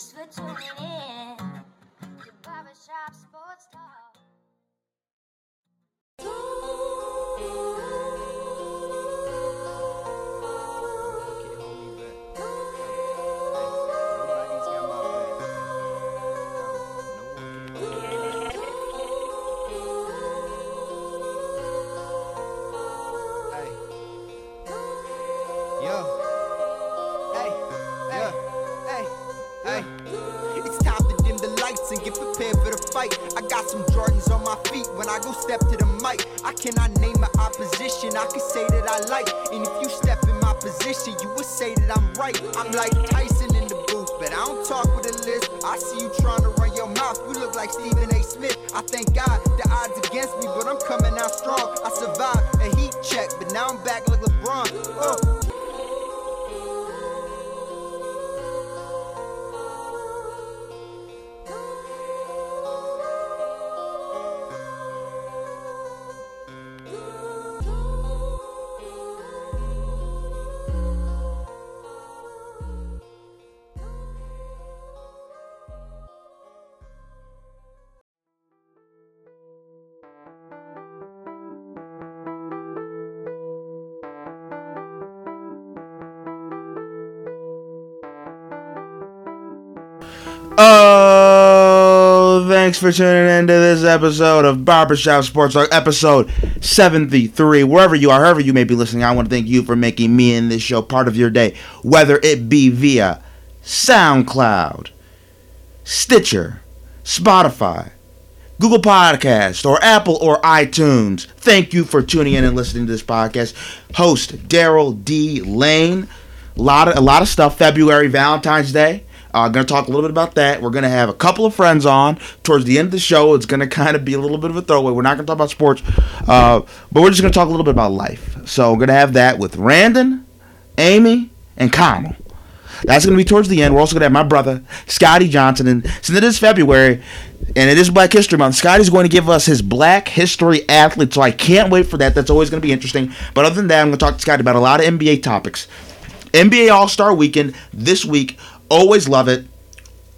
Thanks for tuning in to Barbershop Sports Talk. My feet when I go step to the mic. I cannot name my opposition, I can say that I like. And if you step in my position, you would say that I'm right. I'm like Tyson in the booth, but I don't talk with a list. I see you trying to run your mouth, you look like Stephen A. Smith. I thank God the odds against me, but I'm coming out strong. I survived a heat check, but now I'm back like LeBron. Uh. Thanks for tuning in to this episode of Barbershop Sports Talk, episode 73. Wherever you are, however you may be listening, I want to thank you for making me and this show part of your day, whether it be via SoundCloud, Stitcher, Spotify, Google Podcast, or Apple or iTunes. Thank you for tuning in and listening to this podcast. Host Daryl D. Lane. A lot of a lot of stuff. February, Valentine's Day. Uh, gonna talk a little bit about that. We're gonna have a couple of friends on towards the end of the show. It's gonna kind of be a little bit of a throwaway. We're not gonna talk about sports, uh, but we're just gonna talk a little bit about life. So we're gonna have that with Randon, Amy, and Connell. That's gonna be towards the end. We're also gonna have my brother Scotty Johnson, and since it is February and it is Black History Month, Scotty's going to give us his Black History athlete. So I can't wait for that. That's always gonna be interesting. But other than that, I'm gonna talk to Scotty about a lot of NBA topics. NBA All Star Weekend this week. Always love it.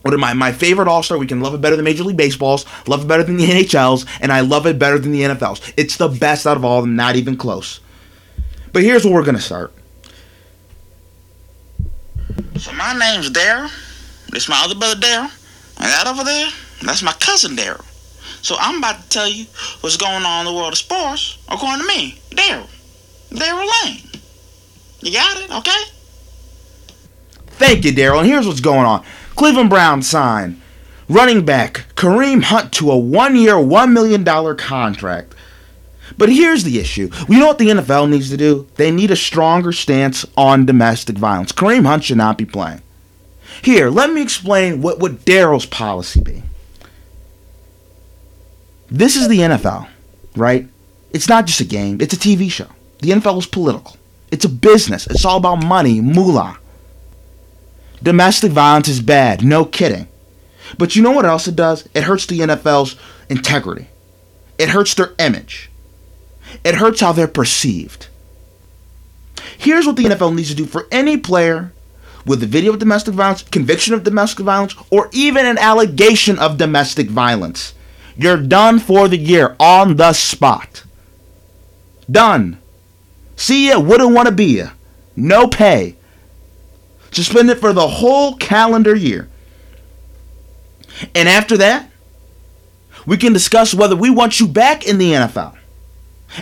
One of my, my favorite All Star Weekend. Love it better than Major League Baseball's. Love it better than the NHL's. And I love it better than the NFL's. It's the best out of all of them, not even close. But here's where we're going to start. So my name's Daryl. This my other brother Daryl. And that over there, that's my cousin Daryl. So I'm about to tell you what's going on in the world of sports, according to me, Daryl. Daryl Lane. You got it, okay? Thank you, Daryl. And here's what's going on Cleveland Browns sign running back Kareem Hunt to a one year, $1 million contract. But here's the issue. You know what the NFL needs to do? They need a stronger stance on domestic violence. Kareem Hunt should not be playing. Here, let me explain what would Daryl's policy be. This is the NFL, right? It's not just a game, it's a TV show. The NFL is political. It's a business. It's all about money, moolah. Domestic violence is bad, no kidding. But you know what else it does? It hurts the NFL's integrity. It hurts their image. It hurts how they're perceived. Here's what the NFL needs to do for any player with a video of domestic violence, conviction of domestic violence, or even an allegation of domestic violence. You're done for the year on the spot. Done. See ya, wouldn't want to be ya. No pay. Suspended for the whole calendar year. And after that, we can discuss whether we want you back in the NFL.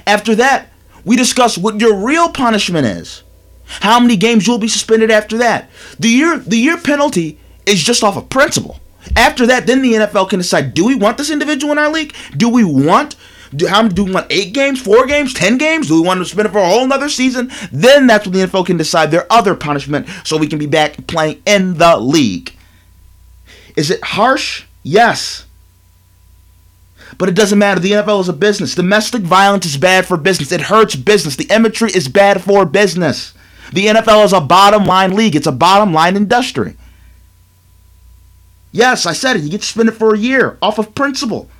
After that, we discuss what your real punishment is. How many games you'll be suspended after that. The year the year penalty is just off of principle. After that, then the NFL can decide: Do we want this individual in our league? Do we want? Do, how do we want eight games, four games, ten games? Do we want to suspend it for a whole another season? Then that's when the NFL can decide their other punishment, so we can be back playing in the league. Is it harsh? Yes. But it doesn't matter. The NFL is a business. Domestic violence is bad for business. It hurts business. The imagery is bad for business. The NFL is a bottom line league. It's a bottom line industry. Yes, I said it. You get to spend it for a year off of principle.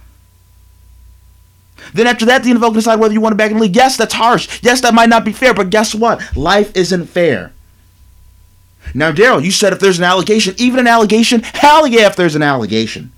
Then after that, the NFL can decide whether you want to back in the league. Yes, that's harsh. Yes, that might not be fair. But guess what? Life isn't fair. Now, Daryl, you said if there's an allegation, even an allegation, hell yeah, if there's an allegation.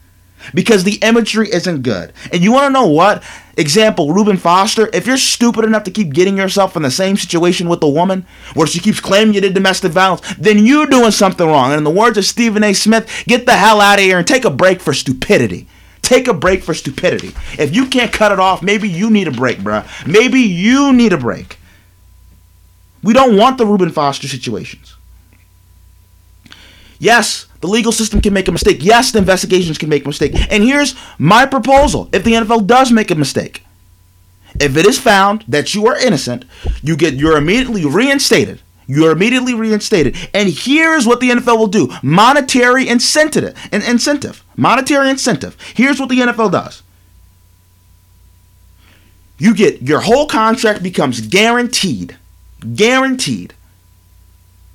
Because the imagery isn't good. And you want to know what? Example, Reuben Foster, if you're stupid enough to keep getting yourself in the same situation with a woman where she keeps claiming you did domestic violence, then you're doing something wrong. And in the words of Stephen A. Smith, get the hell out of here and take a break for stupidity. Take a break for stupidity. If you can't cut it off, maybe you need a break, bruh. Maybe you need a break. We don't want the Reuben Foster situations. Yes, the legal system can make a mistake. Yes, the investigations can make a mistake. And here's my proposal if the NFL does make a mistake. If it is found that you are innocent, you get you're immediately reinstated. You're immediately reinstated. And here's what the NFL will do. Monetary incentive. An incentive. Monetary incentive. Here's what the NFL does. You get your whole contract becomes guaranteed. Guaranteed.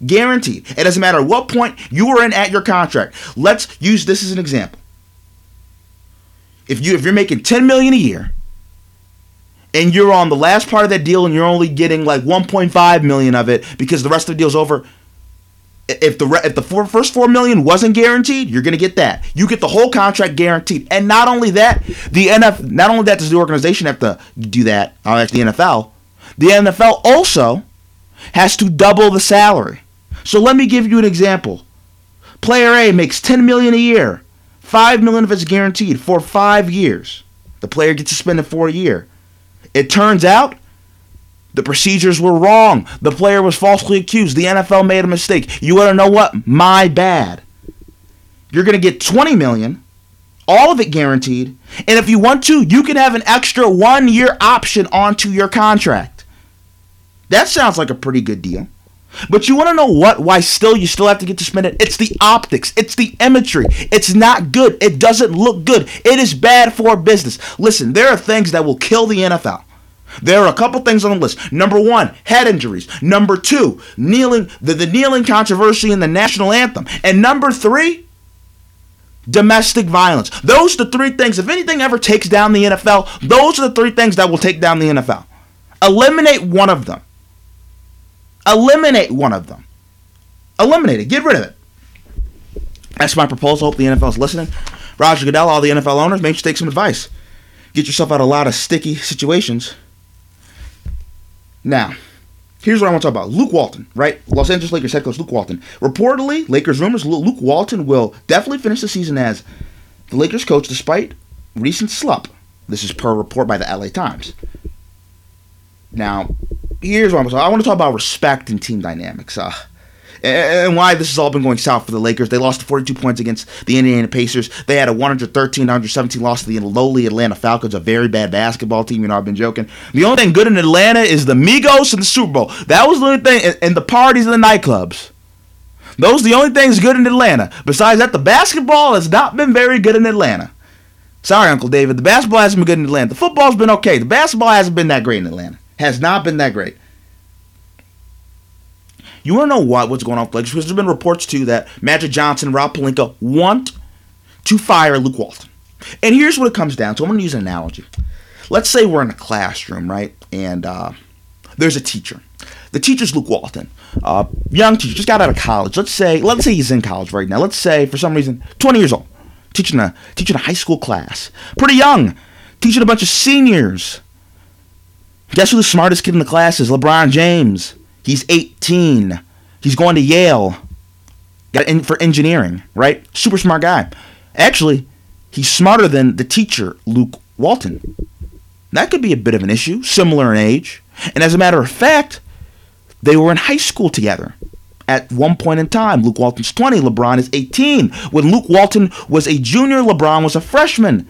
Guaranteed. It doesn't matter what point you are in at your contract. Let's use this as an example. If you if you're making 10 million a year and you're on the last part of that deal and you're only getting like 1.5 million of it because the rest of the deal's over, if the if the four, first 4 million wasn't guaranteed, you're going to get that. You get the whole contract guaranteed. And not only that, the NFL not only that does the organization have to do that, uh, the NFL. The NFL also has to double the salary. So let me give you an example. Player A makes 10 million a year. 5 million of it's guaranteed for 5 years. The player gets suspended for a year. It turns out the procedures were wrong. The player was falsely accused. The NFL made a mistake. You want to know what? My bad. You're going to get 20 million, all of it guaranteed. And if you want to, you can have an extra 1 year option onto your contract. That sounds like a pretty good deal. But you want to know what? Why still you still have to get to spend it? It's the optics. It's the imagery. It's not good. It doesn't look good. It is bad for business. Listen, there are things that will kill the NFL. There are a couple things on the list. Number one, head injuries. Number two, kneeling the, the kneeling controversy in the national anthem. And number three, domestic violence. Those are the three things. If anything ever takes down the NFL, those are the three things that will take down the NFL. Eliminate one of them. Eliminate one of them. Eliminate it. Get rid of it. That's my proposal. Hope the NFL is listening. Roger Goodell, all the NFL owners, make sure you take some advice. Get yourself out of a lot of sticky situations. Now, here's what I want to talk about. Luke Walton, right? Los Angeles Lakers head coach Luke Walton. Reportedly, Lakers rumors, Luke Walton will definitely finish the season as the Lakers coach despite recent slump. This is per report by the LA Times. Now, here's what I'm talking. I want to talk about respect and team dynamics. Uh, and why this has all been going south for the Lakers. They lost 42 points against the Indiana Pacers. They had a 113 117 loss to the lowly Atlanta Falcons, a very bad basketball team. You know, I've been joking. The only thing good in Atlanta is the Migos and the Super Bowl. That was the only thing, and the parties and the nightclubs. Those are the only things good in Atlanta. Besides that, the basketball has not been very good in Atlanta. Sorry, Uncle David. The basketball hasn't been good in Atlanta. The football's been okay. The basketball hasn't been that great in Atlanta. Has not been that great. You want to know what what's going on with Lakers? Because there's been reports too that Magic Johnson, and Rob Pelinka want to fire Luke Walton. And here's what it comes down to. I'm going to use an analogy. Let's say we're in a classroom, right? And uh, there's a teacher. The teacher's Luke Walton, uh, young teacher, just got out of college. Let's say, let's say he's in college right now. Let's say for some reason, 20 years old, teaching a teaching a high school class, pretty young, teaching a bunch of seniors. Guess who the smartest kid in the class is? LeBron James. He's 18. He's going to Yale. Got in for engineering, right? Super smart guy. Actually, he's smarter than the teacher, Luke Walton. That could be a bit of an issue, similar in age. And as a matter of fact, they were in high school together at one point in time. Luke Walton's 20, LeBron is 18. When Luke Walton was a junior, LeBron was a freshman.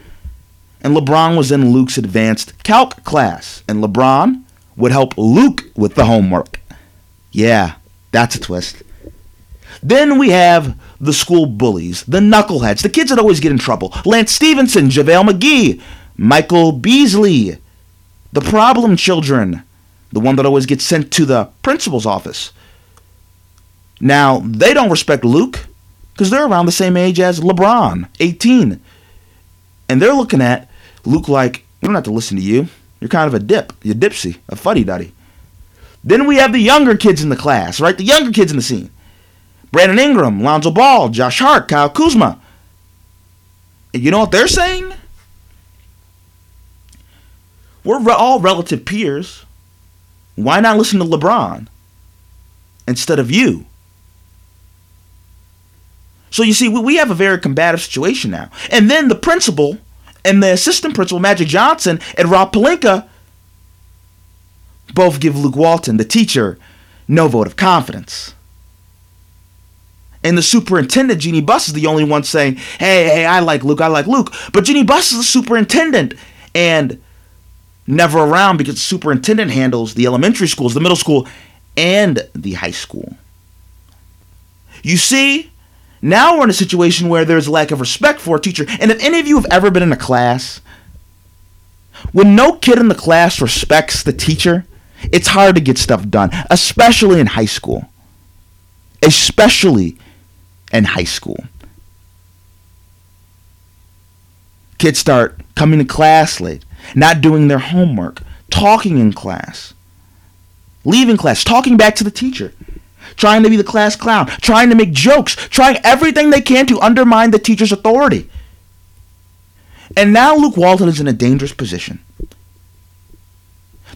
And LeBron was in Luke's advanced calc class. And LeBron would help Luke with the homework. Yeah, that's a twist. Then we have the school bullies, the knuckleheads, the kids that always get in trouble. Lance Stephenson, JaVale McGee, Michael Beasley, the problem children, the one that always gets sent to the principal's office. Now, they don't respect Luke because they're around the same age as LeBron, 18. And they're looking at Luke like, we don't have to listen to you. You're kind of a dip. You're dipsy, a fuddy duddy. Then we have the younger kids in the class, right? The younger kids in the scene. Brandon Ingram, Lonzo Ball, Josh Hart, Kyle Kuzma. And you know what they're saying? We're re- all relative peers. Why not listen to LeBron instead of you? So you see, we- we have a very combative situation now. And then the principal and the assistant principal, Magic Johnson, and Rob Pelinka both give Luke Walton, the teacher, no vote of confidence. And the superintendent, Jeanie Buss, is the only one saying, hey, hey, I like Luke, I like Luke. But Jeanie Buss is the superintendent and never around because the superintendent handles the elementary schools, the middle school, and the high school. You see, now we're in a situation where there's a lack of respect for a teacher. And if any of you have ever been in a class, when no kid in the class respects the teacher, it's hard to get stuff done, especially in high school. Especially in high school. Kids start coming to class late, not doing their homework, talking in class, leaving class, talking back to the teacher, trying to be the class clown, trying to make jokes, trying everything they can to undermine the teacher's authority. And now Luke Walton is in a dangerous position.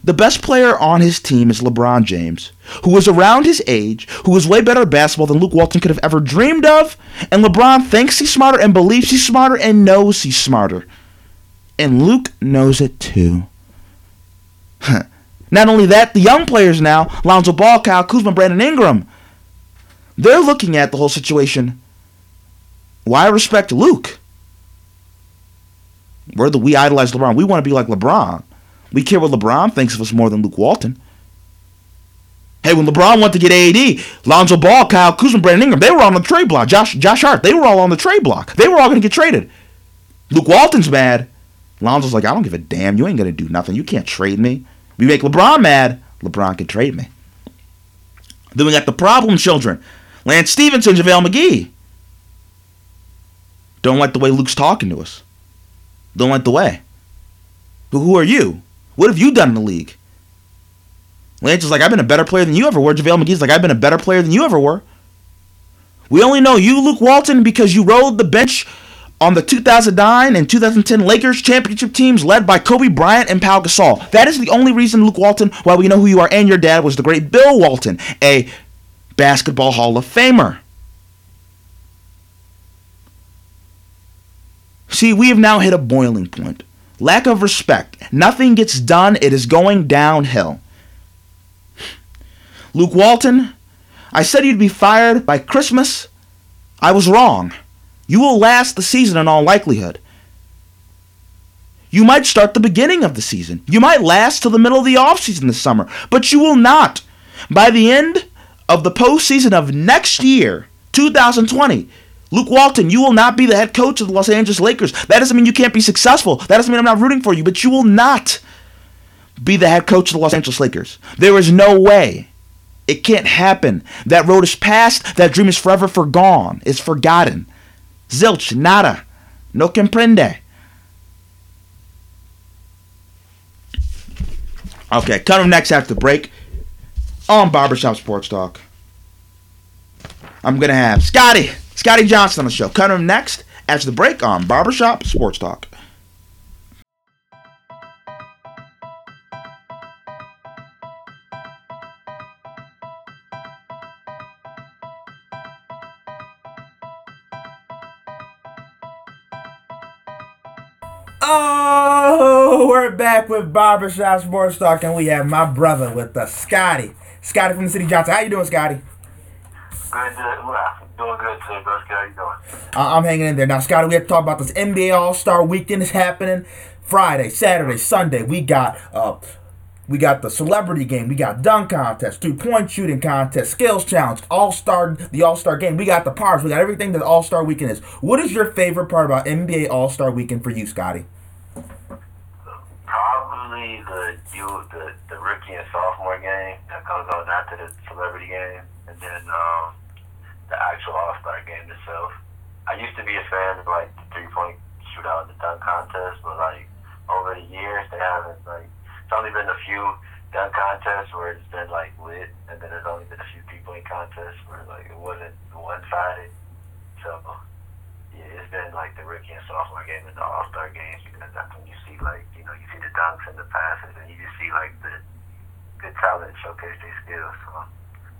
The best player on his team is LeBron James, who is around his age, who is way better at basketball than Luke Walton could have ever dreamed of, and LeBron thinks he's smarter and believes he's smarter and knows he's smarter. And Luke knows it too. Not only that, the young players now, Lonzo Ball, Kyle Kuzma, Brandon Ingram, they're looking at the whole situation. Why respect Luke? We're the we idolize LeBron. We want to be like LeBron. We care what LeBron thinks of us more than Luke Walton. Hey, when LeBron went to get AD, Lonzo Ball, Kyle Kuzma, Brandon Ingram, they were on the trade block. Josh Josh Hart, they were all on the trade block. They were all going to get traded. Luke Walton's mad. Lonzo's like, I don't give a damn. You ain't going to do nothing. You can't trade me. We make LeBron mad. LeBron can trade me. Then we got the problem children. Lance Stephenson, JaVale McGee. Don't like the way Luke's talking to us. Don't like the way. But who are you? What have you done in the league? Lance is like, I've been a better player than you ever were. JaVale McGee's like, I've been a better player than you ever were. We only know you, Luke Walton, because you rode the bench on the 2009 and 2010 Lakers championship teams led by Kobe Bryant and Pau Gasol. That is the only reason, Luke Walton, why we know who you are. And your dad was the great Bill Walton, a basketball Hall of Famer. See, we have now hit a boiling point. Lack of respect. Nothing gets done. It is going downhill. Luke Walton, I said you'd be fired by Christmas. I was wrong. You will last the season in all likelihood. You might start the beginning of the season. You might last till the middle of the offseason this summer, but you will not. By the end of the postseason of next year, 2020, Luke Walton, you will not be the head coach of the Los Angeles Lakers. That doesn't mean you can't be successful. That doesn't mean I'm not rooting for you, but you will not be the head coach of the Los Angeles Lakers. There is no way. It can't happen. That road is past. That dream is forever forgone. It's forgotten. Zilch, nada. No comprende. Okay, cut him next after the break on Barbershop Sports Talk. I'm going to have Scotty, Scotty Johnson on the show. Cut him next after the break on Barbershop Sports Talk. Oh, we're back with Barbershop Sports Talk, and we have my brother with us, Scotty. Scotty from the City Johnson. How you doing, Scotty? Good, uh, well, doing good today, bro. How you doing? I'm hanging in there. Now, Scotty, we have to talk about this NBA All Star Weekend is happening Friday, Saturday, Sunday. We got uh, we got the celebrity game. We got dunk contest, two point shooting contest, skills challenge, All Star, the All Star game. We got the parts. We got everything that All Star Weekend is. What is your favorite part about NBA All Star Weekend for you, Scotty? Probably the you the, the rookie and sophomore game that comes on after the celebrity game, and then um, the actual All Star game itself. I used to be a fan of like the three point shootout and the dunk contest, but like over the years they haven't like it's only been a few dunk contests where it's been like lit, and then there's only been a few people point contest where like it wasn't one sided. So yeah, it's been like the rookie and sophomore game and the All Star games because that's when you see like you know you see the dunks and the passes and you just see like the good talent showcase their skills. So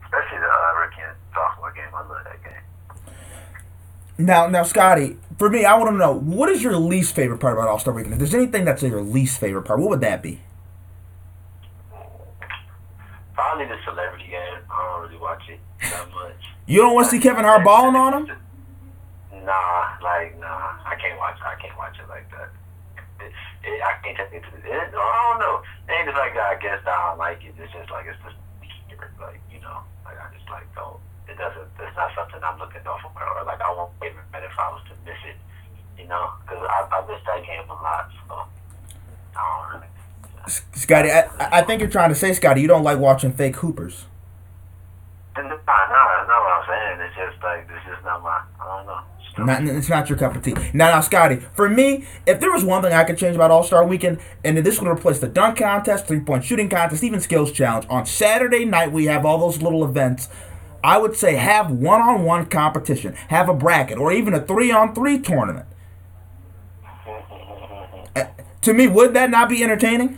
especially the rookie and sophomore game, I love that game. Now, now, Scotty, for me, I want to know what is your least favorite part about All Star Weekend. If there's anything that's your least favorite part, what would that be? Probably the celebrity game. I don't really watch it that much. You don't want to see Kevin Hart balling on him? Nah, like nah, I can't watch. I can't watch it like that. It's, it, I can't take it to the. It, I don't know. It ain't just like I guess I don't like it. It's just like it's just like you know, like don't. It doesn't. It's not something I'm looking off for, or like I won't even bet if I was to miss it. You know, because I, I miss that game a lot. So I don't really. Scotty, I, I think you're trying to say, Scotty, you don't like watching fake hoopers. Nah, nah, that's not what I'm saying. It's just like it's just not my. I don't know. Not- it's not your cup of tea. Now, now, Scotty, for me, if there was one thing I could change about All Star Weekend, and this would replace the dunk contest, three point shooting contest, even skills challenge, on Saturday night we have all those little events. I would say have one on one competition, have a bracket, or even a three on three tournament. Uh, to me, would that not be entertaining?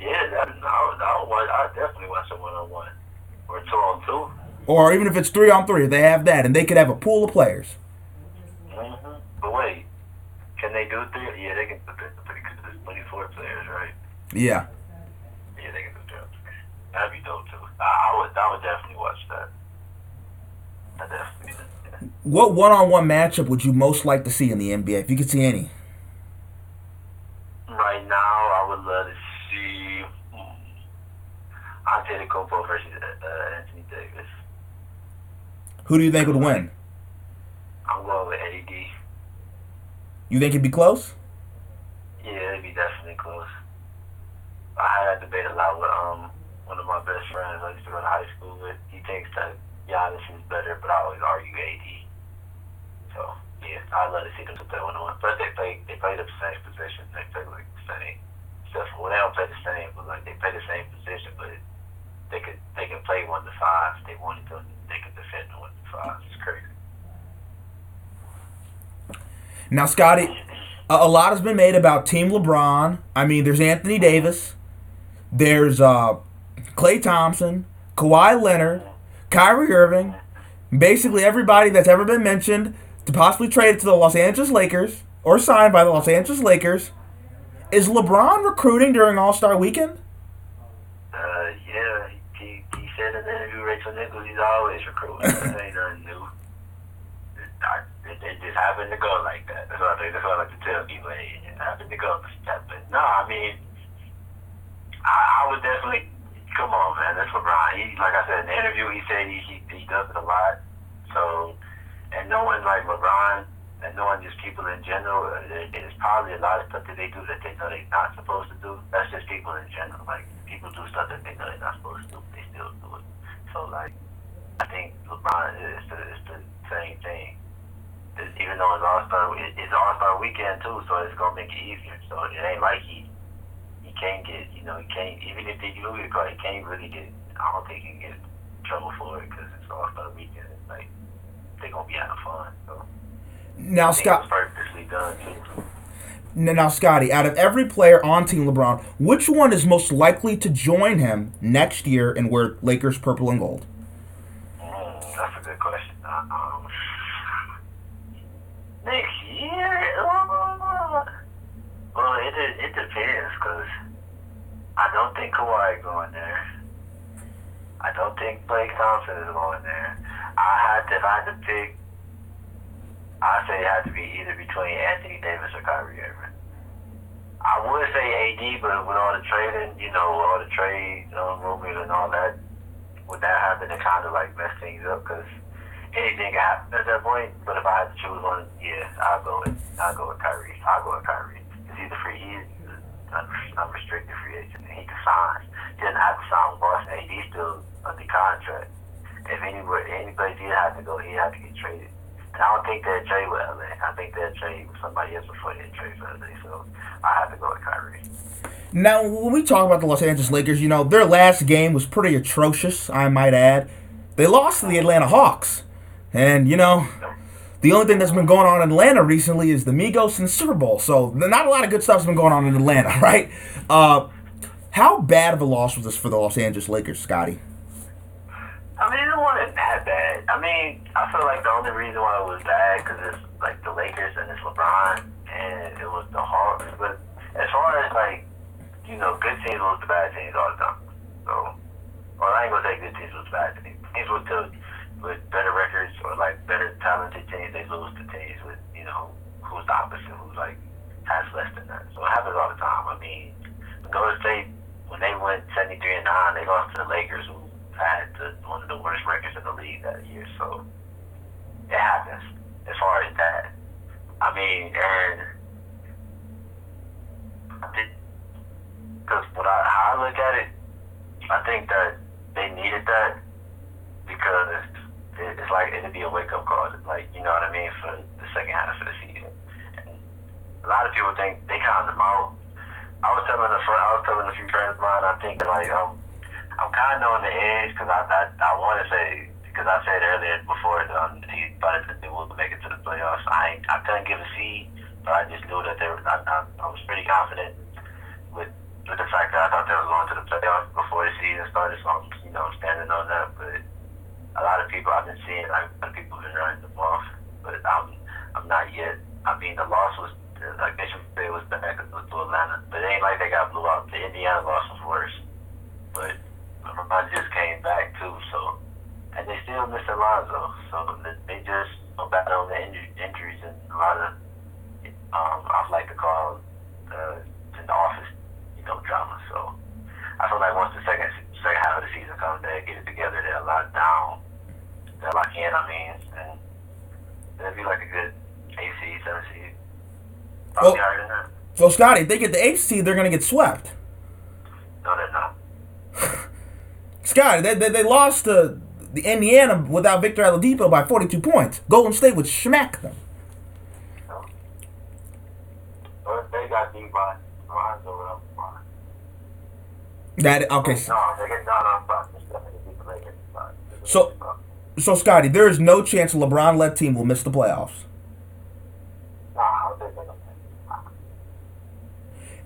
Yeah, that, I, I, watch, I definitely watch a one on one or two on two. Or even if it's three on three, they have that, and they could have a pool of players. But wait, can they do three? Yeah, they can do three. Because there's 24 players, right? Yeah. Yeah, they can do three. That'd be dope too. I, I would, I would definitely watch that. I definitely. Yeah. What one on one matchup would you most like to see in the NBA if you could see any? Right now, I would love to see hmm, Antetokounmpo versus uh, Anthony Davis. Who do you think would win? I'm going with AD. You think it'd be close? Yeah, it'd be definitely close. I had that debate a lot with um one of my best friends I used to go to high school with. He thinks that Giannis is better, but I always argue AD. So yeah, I'd love to see them play one on. Plus they play they play the same position. They play like the same stuff. Well, they don't play the same, but like they play the same position, but they could they can play one to five if they wanted to. They could defend one to five. It's crazy. Now, Scotty, a, a lot has been made about Team LeBron. I mean, there's Anthony Davis, there's uh, Klay Thompson, Kawhi Leonard, Kyrie Irving, basically everybody that's ever been mentioned to possibly trade to the Los Angeles Lakers or signed by the Los Angeles Lakers. Is LeBron recruiting during All Star Weekend? Uh, yeah, he, he said Rachel Nichols, he's always recruiting. Ain't nothing new. I, it, just happened to go like that. That's what I. That's what I like to tell people. Hey, it happened to go like that. But no, I mean, I, I would definitely. Come on, man. That's LeBron. He, like I said in the interview, he said he he, he does it a lot. So, and knowing like LeBron and knowing just people in general, uh, it, it's probably a lot of stuff that they do that they know they're not supposed to do. That's just people in general. Like people do stuff that they know they're not supposed to do, but they still do it. So like, I think LeBron is the, is the same thing. Even though it's All Star, it, it's All Star weekend too, so it's gonna make it easier. So it ain't like he he can't get, you know, he can't even if they do get caught, he can't really get. I don't think he can get in trouble for it because it's All Star weekend. It's like they gonna be having fun. So Now, I think it was Scott. purposely done too. Now, Scotty, out of every player on Team LeBron, which one is most likely to join him next year and wear Lakers purple and gold? Mm, that's a good question. Uh, um, next year, uh, well, it it, depends because I don't think Kawhi going there. I don't think Blake Thompson is going there. I had to, I had to pick, I say it had to be either between Anthony Davis or Kyrie Irving. I would say AD, but with all the trading, you know, all the trade um, rumors and all that, would that happen to kind of like mess things up? Because anything can happen at that point. But if I had to choose one, yeah, I'll go with I'll go with Kyrie. I'll go with Kyrie. He's a free, he's an unrestricted free agent, and he can sign. He doesn't have to sign with Boston. He's still under contract. If anybody, any place he had to go, he had to get traded. And I don't think they'd trade with LA. I think they'd trade with somebody else before they trade for LA. So I have to go with Kyrie. Now, when we talk about the Los Angeles Lakers, you know, their last game was pretty atrocious, I might add. they lost to the Atlanta Hawks. And, you know, the only thing that's been going on in Atlanta recently is the Migos and the Super Bowl. So, not a lot of good stuff's been going on in Atlanta, right? Uh, how bad of a loss was this for the Los Angeles Lakers, Scotty? I mean, it wasn't that bad. I mean, I feel like the only reason why it was bad because it's like the Lakers and it's LeBron and it was the Hawks. But as far as like, you know, good teams lose to bad teams all the time. So, well, I ain't gonna say good teams lose to bad teams. Teams with the with better records or like better talented teams, they lose to teams with you know who's the opposite, who's like has less than that. So it happens all the time. I mean, Golden State when they went seventy three and nine, they lost to the Lakers, who had the, one of the worst records in the league that year. So it happens. As far as that, I mean, and because what I, how I look at it, I think that they needed that because it, it's like it'd be a wake up call, like you know what I mean, for the second half of the season. And a lot of people think they count them out. I was telling a friend, I was telling a few I think like um, I'm kind of on the edge because I I, I want to say because I said earlier before um, he thought that they would make it to the playoffs. I I couldn't give a C, but I just knew that they were. I, I, I was pretty confident with with the fact that I thought they were going to the playoffs before the season started. So I'm you know standing on that. But a lot of people I've been seeing, like, a lot of people have been writing them off, but I'm I'm not yet. I mean, the loss was like they should say it was bad to Atlanta, but it ain't like they got blew out. The Indiana loss LeBron just came back too, so and they still miss Alonzo, so they just back on the injury, injuries and a lot of um, I like to call uh, in the office, you know, drama. So I feel like once the second second half of the season comes, they get it together, they'll lock down, they'll lock in. I mean, and it'll be like a good seed, seven seed. Well- higher than that. So, Scotty, if they get the eighth seed, they're going to get swept. No, they're not. Scotty, they, they, they lost to the Indiana without Victor Oladipo by 42 points. Golden State would smack them. They got beat by Lonzo or LeBron. That okay. No, they get down on Bucks. They beat the Lakers. but- So- So, Scotty, there is no chance LeBron-led team will miss the playoffs. Nah, I don't think they're gonna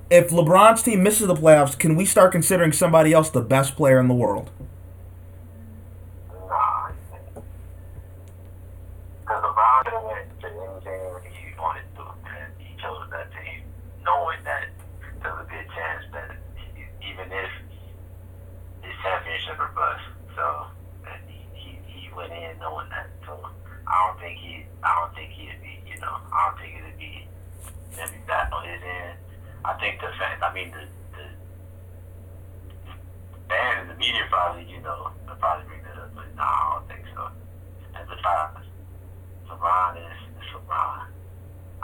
If LeBron's team misses the playoffs, can we start considering somebody else the best player in the world? Nah. Because LeBron could have went to anything he wanted to, and he chose that team, knowing that there's a good chance that he, even if his championship or bust, so and he, he he went in knowing that. So I don't think he, I don't think he'd be, you know, I don't think it'd be maybe that on his end. I think the fact, I mean, the the fans and the media probably, you know, they'll probably bring that up, but no, I don't think so. And besides, LeBron is, is LeBron.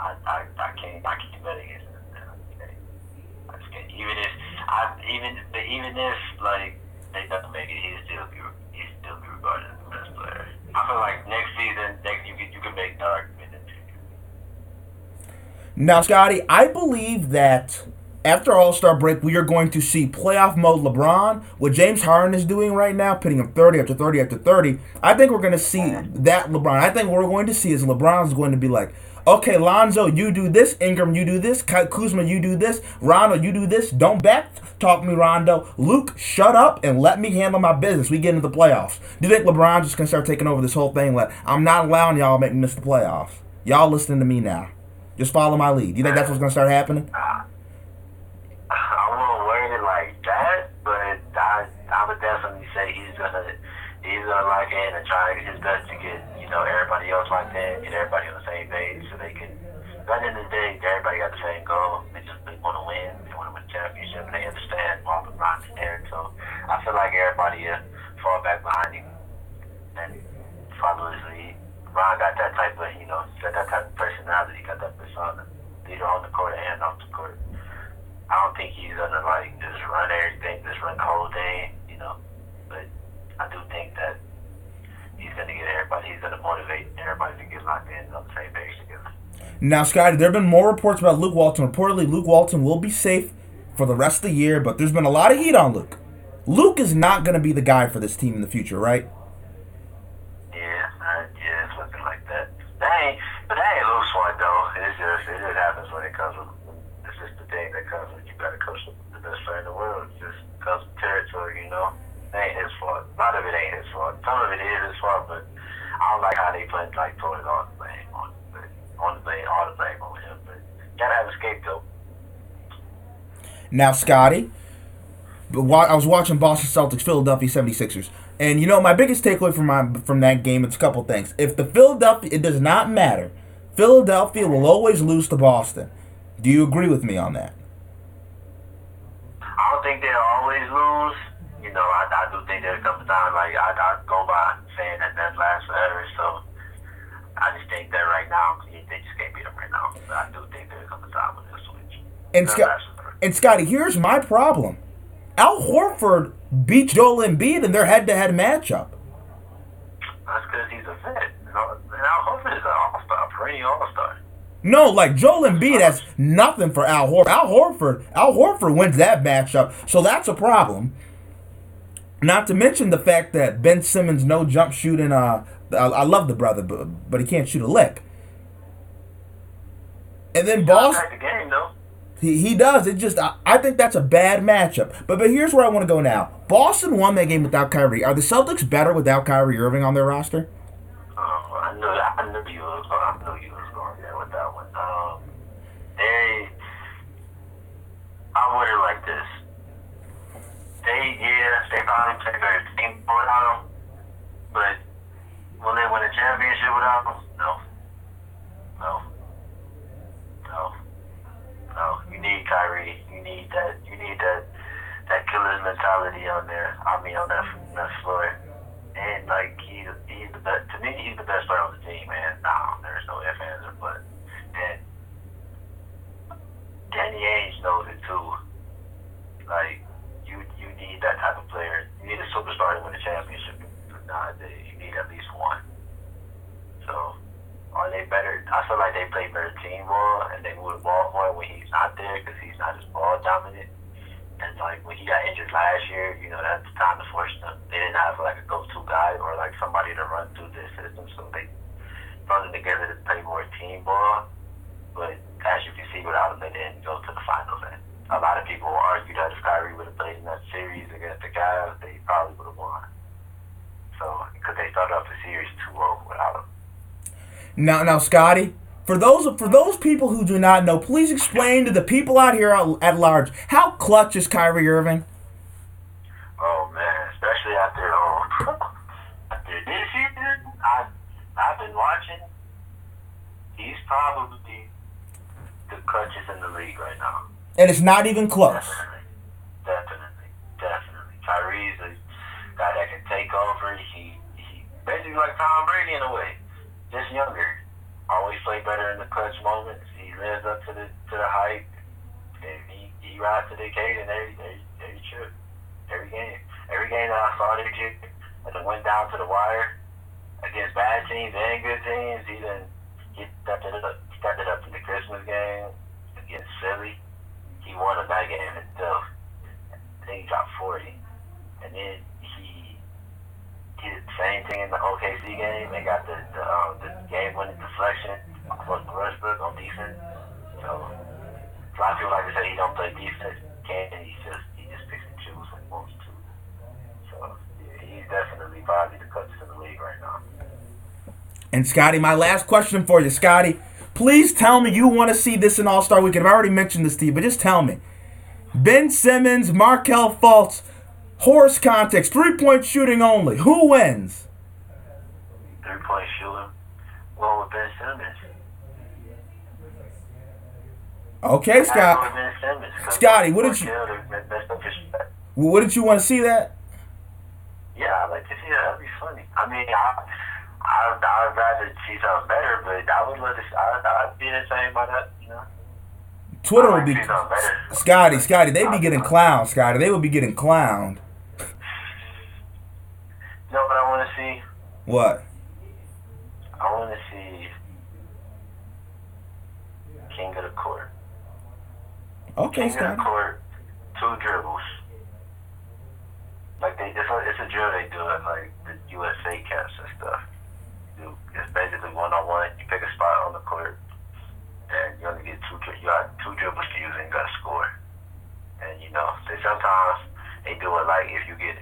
I, I, I can't I can't bet against him. I just can't. Even if I even but even if like they don't make it, he'll still be he'll still be regarded as the best player. I feel like next season, next you you can make the argument. Now, Scotty, I believe that after All Star break, we are going to see playoff mode LeBron. What James Harden is doing right now, pitting him 30 after 30 after 30, I think we're going to see that LeBron. I think what we're going to see is LeBron's going to be like, okay, Lonzo, you do this. Ingram, you do this. Kuzma, you do this. Rondo, you do this. Don't back talk me, Rondo. Luke, shut up and let me handle my business. We get into the playoffs. Do you think LeBron's just going to start taking over this whole thing? Like, I'm not allowing y'all to make me miss the playoffs. Y'all listening to me now. Just follow my lead. Do you think that's what's going to start happening? I won't word it like that, but I I would definitely say he's gonna he's gonna lock in and try his best to get you know everybody else locked in, get everybody on the same page, so they can. At the end of the day, everybody got the same goal. They just they want to win. They want to win the championship, and they understand why LeBron's there. So I feel like everybody will fall back behind him and follow his lead. Ron got that type of, you know, got that type of personality, got that persona, leader on the court and off the court. I don't think he's gonna like just run everything, just run the whole thing, you know. I do think that he's going to get everybody, he's going to motivate everybody to get locked in on the same page together. Now, Scotty, there have been more reports about Luke Walton. Reportedly, Luke Walton will be safe for the rest of the year, but there's been a lot of heat on Luke. Luke is not going to be the guy for this team in the future, right? Yeah, uh, yeah, it's looking like that. That ain't, but that ain't Luke's fault though. It's just it just happens when it comes. With, it's just the thing that comes when you got to coach the best player in the world. It just comes with territory, you know. It ain't his fault. A lot of it ain't his fault. Some of it is his fault, but I don't like how they put like throwing all the blame on but on the blame, all the blame on him. But gotta have a scapegoat. Now, Scotty, but I was watching Boston Celtics, Philadelphia 76ers. And you know, my biggest takeaway from my from that game is a couple things. If the Philadelphia it does not matter. Philadelphia will always lose to Boston. Do you agree with me on that? I don't think they'll always lose. You know, I, I do think there's a couple times like I, I go by saying that that lasts forever. So I just think that right now they just can't beat them right now. But I do think there's a couple times when they'll switch. And Scott and Scotty, here's my problem. Al Horford beat Joel Embiid in their head-to-head matchup. That's because he's a vet. You know, and Al Horford is an all-star, perennial all-star. No, like Joel Embiid has nothing for Al Horford. Al Horford, Al Horford wins that matchup, so that's a problem. Not to mention the fact that Ben Simmons no jump shooting. Uh, I, I love the brother, but but he can't shoot a lick. And then Boston, the game he, he does. It just I, I think that's a bad matchup. But but here's where I want to go now. Boston won that game without Kyrie. Are the Celtics better without Kyrie Irving on their roster? Um, I knew I knew you was I knew you was going there with that one. Um, they, I would it like this. They yeah, they probably play better team without him, but will they win a championship without him? No, no, no, no. You need Kyrie. You need that. You need that. That killer's mentality on there. I mean, on that that floor. And like he's he's the best to me. He's the best player on the team, man. Nah, there's no ifs ands or buts. And Danny Ainge knows it too. Like you need that type of player. You need a superstar to win a championship nowadays. You need at least one. So are they better? I feel like they play better team ball and they move the ball more when he's not there because he's not as ball dominant. And like when he got injured last year, you know that's time to force them. They didn't have like a go-to guy or like somebody to run through their system, so they brought them together to play more team ball. But as you can see, without him, they didn't go to the finals. And a lot of people argue that if Kyrie would have played in that series against the Cavs, they probably would have won. So because they started off the series 2-0 without him. Now, now, Scotty, for those for those people who do not know, please explain to the people out here at at large how clutch is Kyrie Irving. Oh man, especially after um, after this season, I I've been watching. He's probably the clutchest in the league right now. And it's not even close. Definitely, definitely, definitely. Kyrie's a guy that can take over. He he basically like Tom Brady in a way, just younger. Always play better in the clutch moments. He lives up to the to the hype, he he rides to the every every every trip, every game. Every game that I saw and it went down to the wire against bad teams and good teams. He done he stepped it up, stepped it up in the Christmas game against Philly he won a that game himself. I think he dropped 40. And then he did the same thing in the OKC game. They got the, the, um, the game winning deflection for Westbrook on defense. So a lot of people like to say he don't play defense. Can't he just he just picks and chooses when he wants to. So yeah, he's definitely probably the clutchest in the league right now. And Scotty, my last question for you, Scotty. Please tell me you want to see this in All Star Weekend. I've already mentioned this to you, but just tell me. Ben Simmons, Markelle Fultz, horse context, three point shooting only. Who wins? Three point shooting. Going with Ben Simmons. Okay, I Scott. Simmons, Scotty, what did you- Markel, the best of his- What did you want to see that? Yeah, I'd like to see that. That'd be funny. I mean, I, I, I'd rather see something better, but I would let it. I'd, I'd be the same by that, you know. Twitter I'd be to see something better. Scotty, Scotty. They'd be getting clowned, Scotty. They would be getting clowned. You know what I want to see? What? I want to see King of the Court. Okay, King of the Court, two dribbles. Like they, it's a, it's a drill they do at like the USA camps and stuff. You, it's basically one on one. You pick a spot on the court, and you only get two. You two dribbles to use and got to score. And you know, they sometimes they do it like if you get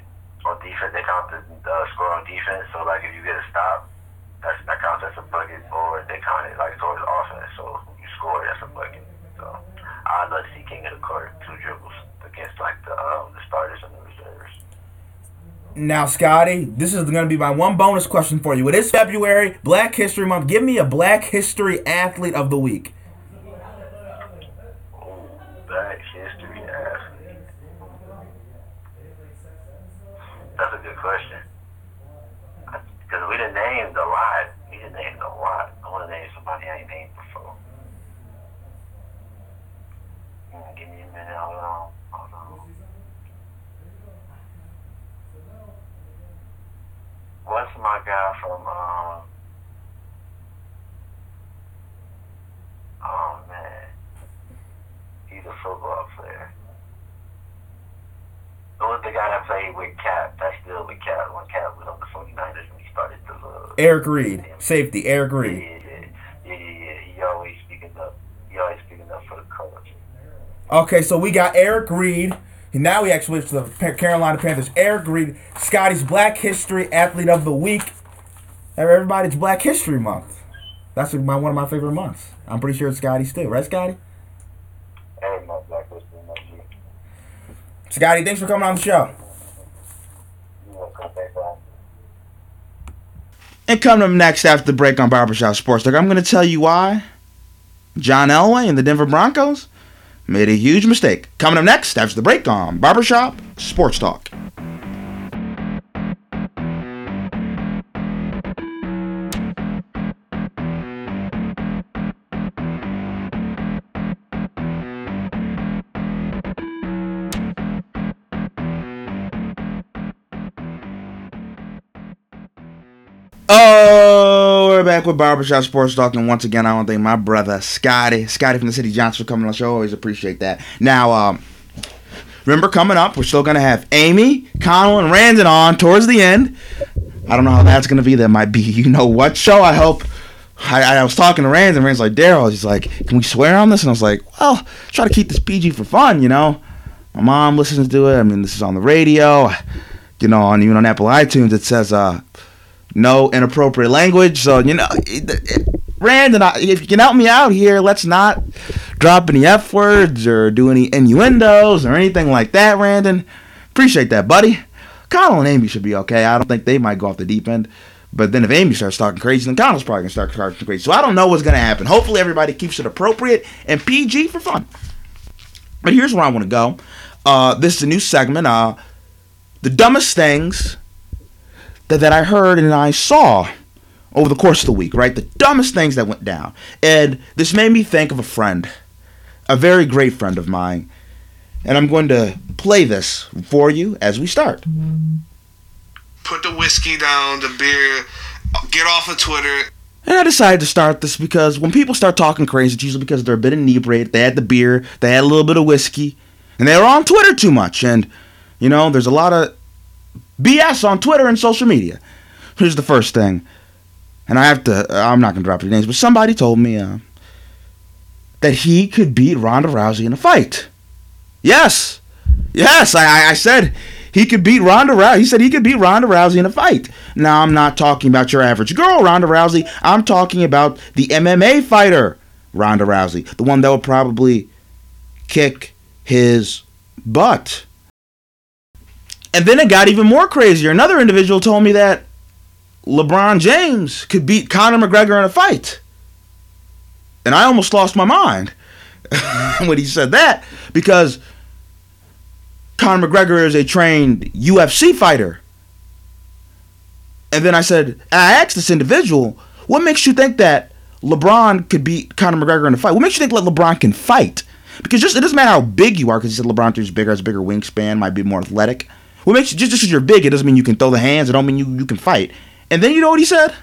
on defense, they count the uh, score on defense. So like if you get a stop, that's that counts as a bucket, or they count it like towards offense. So you score, that's a bucket. So I'd love to see King of the Court two dribbles against like the um, the starters and the reserves. Now, Scotty, this is going to be my one bonus question for you. It is February, Black History Month. Give me a Black History athlete of the week. Ooh, Black History athlete. That's a good question. Because we done named a lot. We done named a lot. I want to name somebody I ain't named before. Mm, give me a minute. Hold on. Hold on. What's my guy from, um, oh man. He's a football player. Who was the guy that played with Cap? That's still with Cap. When Cap was on the 49ers when he started the uh, Eric Reid, safety, Eric Reid. yeah, yeah, yeah. He always speaking up. He always speaking up for the coach. Okay, so we got Eric Reid. And now we actually switch to the Carolina Panthers. Eric Reid, Scotty's Black History Athlete of the Week. Everybody's Black History Month. That's my, one of my favorite months. I'm pretty sure it's Scotty's too, right, Scotty? Hey, my black history, my G. Scotty, thanks for coming on the show. You welcome, thanks, bro. And coming up next after the break on Barbershop Sports Talk, I'm going to tell you why John Elway and the Denver Broncos made a huge mistake. Coming up next after the break on Barbershop Sports Talk. Oh, we're back with Barbershop Sports Talk, and once again, I want to thank my brother Scotty, Scotty from the City Johnson, for coming on the show. Always appreciate that. Now, um, remember, coming up, we're still gonna have Amy, Connell, and Randon on towards the end. I don't know how that's gonna be. That might be, you know what show. I hope. I, I was talking to Rand, and Rand's like, Daryl, he's like, can we swear on this? And I was like, well, try to keep this PG for fun, you know. My mom listens to it. I mean, this is on the radio. You know, on even on Apple iTunes, it says, uh, no inappropriate language. So you know, it, it, I, if you can help me out here, let's not drop any f words or do any innuendos or anything like that. Randon, appreciate that, buddy. Connell and Amy should be okay. I don't think they might go off the deep end. But then if Amy starts talking crazy, then Connell's probably gonna start talking crazy. So I don't know what's gonna happen. Hopefully everybody keeps it appropriate and PG for fun. But here's where I want to go. Uh, this is a new segment. Uh, the dumbest things that, that I heard and I saw over the course of the week, right? The dumbest things that went down. And this made me think of a friend, a very great friend of mine. And I'm going to play this for you as we start. put the whiskey down, the beer, get off of Twitter. And I decided to start this because when people start talking crazy, it's usually because they're a bit inebriated. They had the beer, they had a little bit of whiskey, and they were on Twitter too much. And, you know, there's a lot of BS on Twitter and social media. Here's the first thing. And I have to, I'm not going to drop any names, but somebody told me uh, that he could beat Ronda Rousey in a fight. Yes. Yes, I, I- I said he could beat Ronda Rousey. He said he could beat Ronda Rousey in a fight. Now, I'm not talking about your average girl, Ronda Rousey. I'm talking about the MMA fighter, Ronda Rousey. The one that would probably kick his butt. And then it got even more crazier. Another individual told me that LeBron James could beat Conor McGregor in a fight. And I almost lost my mind when he said that because Conor McGregor is a trained UFC fighter. And then I said, I asked this individual, what makes you think that LeBron could beat Conor McGregor in a fight? What makes you think that LeBron can fight? Because just it doesn't matter how big you are, because he said LeBron is bigger, has a bigger wingspan, might be more athletic. What makes you just because you're big, it doesn't mean you can throw the hands, it don't mean you, you can fight. And then you know what he said?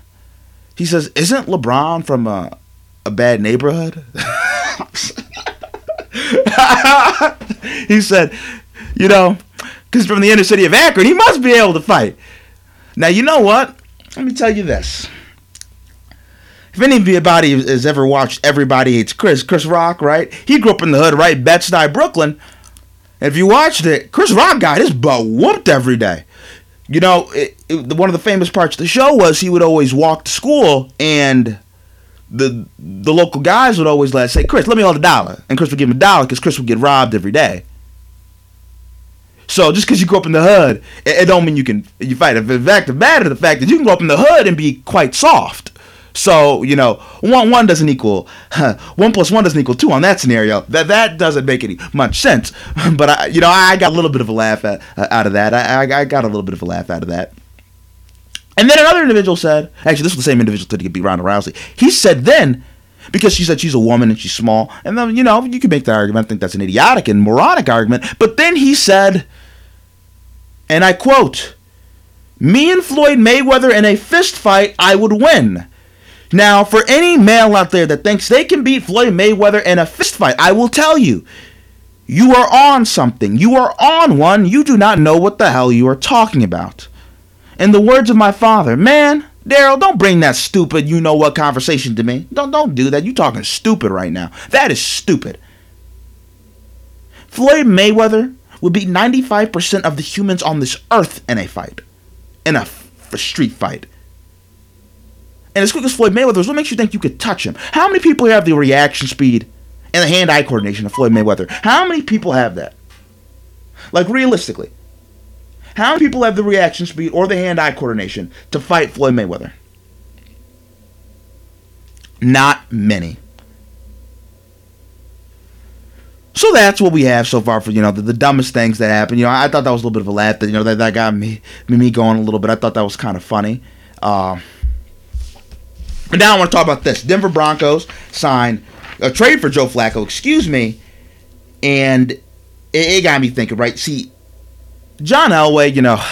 He says, Isn't LeBron from a, a bad neighborhood? he said, you know, because from the inner city of Akron, he must be able to fight. Now, you know what? Let me tell you this. if anybody has ever watched Everybody Hates Chris, Chris Rock, right? He grew up in the hood, right? Bed-Stuy, Brooklyn. If you watched it, Chris Rock got his butt whooped every day. You know, it, it, one of the famous parts of the show was he would always walk to school and the the local guys would always let say, Chris, let me hold a dollar. And Chris would give him a dollar because Chris would get robbed every day. So just because you grew up in the hood, it, it, don't mean you can you fight. In fact, the matter the fact that you can grow up in the hood and be quite soft. So you know, one one doesn't equal huh, one plus one doesn't equal two on that scenario. That that doesn't make any much sense. But I, you know, I got a little bit of a laugh at, uh, out of that. I, I, got a little bit of a laugh out of that. And then another individual said, actually, this was the same individual to beat Ronda Rousey. He said then, because she said she's a woman and she's small, and then you know you can make that argument. I think that's an idiotic and moronic argument. But then he said, and I quote, "Me and Floyd Mayweather in a fist fight, I would win." Now, for any male out there that thinks they can beat Floyd Mayweather in a fistfight, I will tell you, you are on something. You are on one. You do not know what the hell you are talking about. In the words of my father, man, Daryl, don't bring that stupid you know what conversation to me. Don't don't do that. You talking stupid right now. That is stupid. Floyd Mayweather would beat 95% of the humans on this earth in a fight. In a, f- a street fight. And as quick as Floyd Mayweather is, what makes you think you could touch him? How many people have the reaction speed and the hand eye coordination of Floyd Mayweather? How many people have that? Like, realistically. How many people have the reaction speed or the hand eye coordination to fight Floyd Mayweather? Not many. So that's what we have so far for you know the, the dumbest things that happen. You know, I thought that was a little bit of a laugh. That you know that, that got me me going a little bit. I thought that was kind of funny. Uh, but now I want to talk about this. Denver Broncos signed a trade for Joe Flacco. Excuse me, and it, it got me thinking. Right, see, John Elway, you know,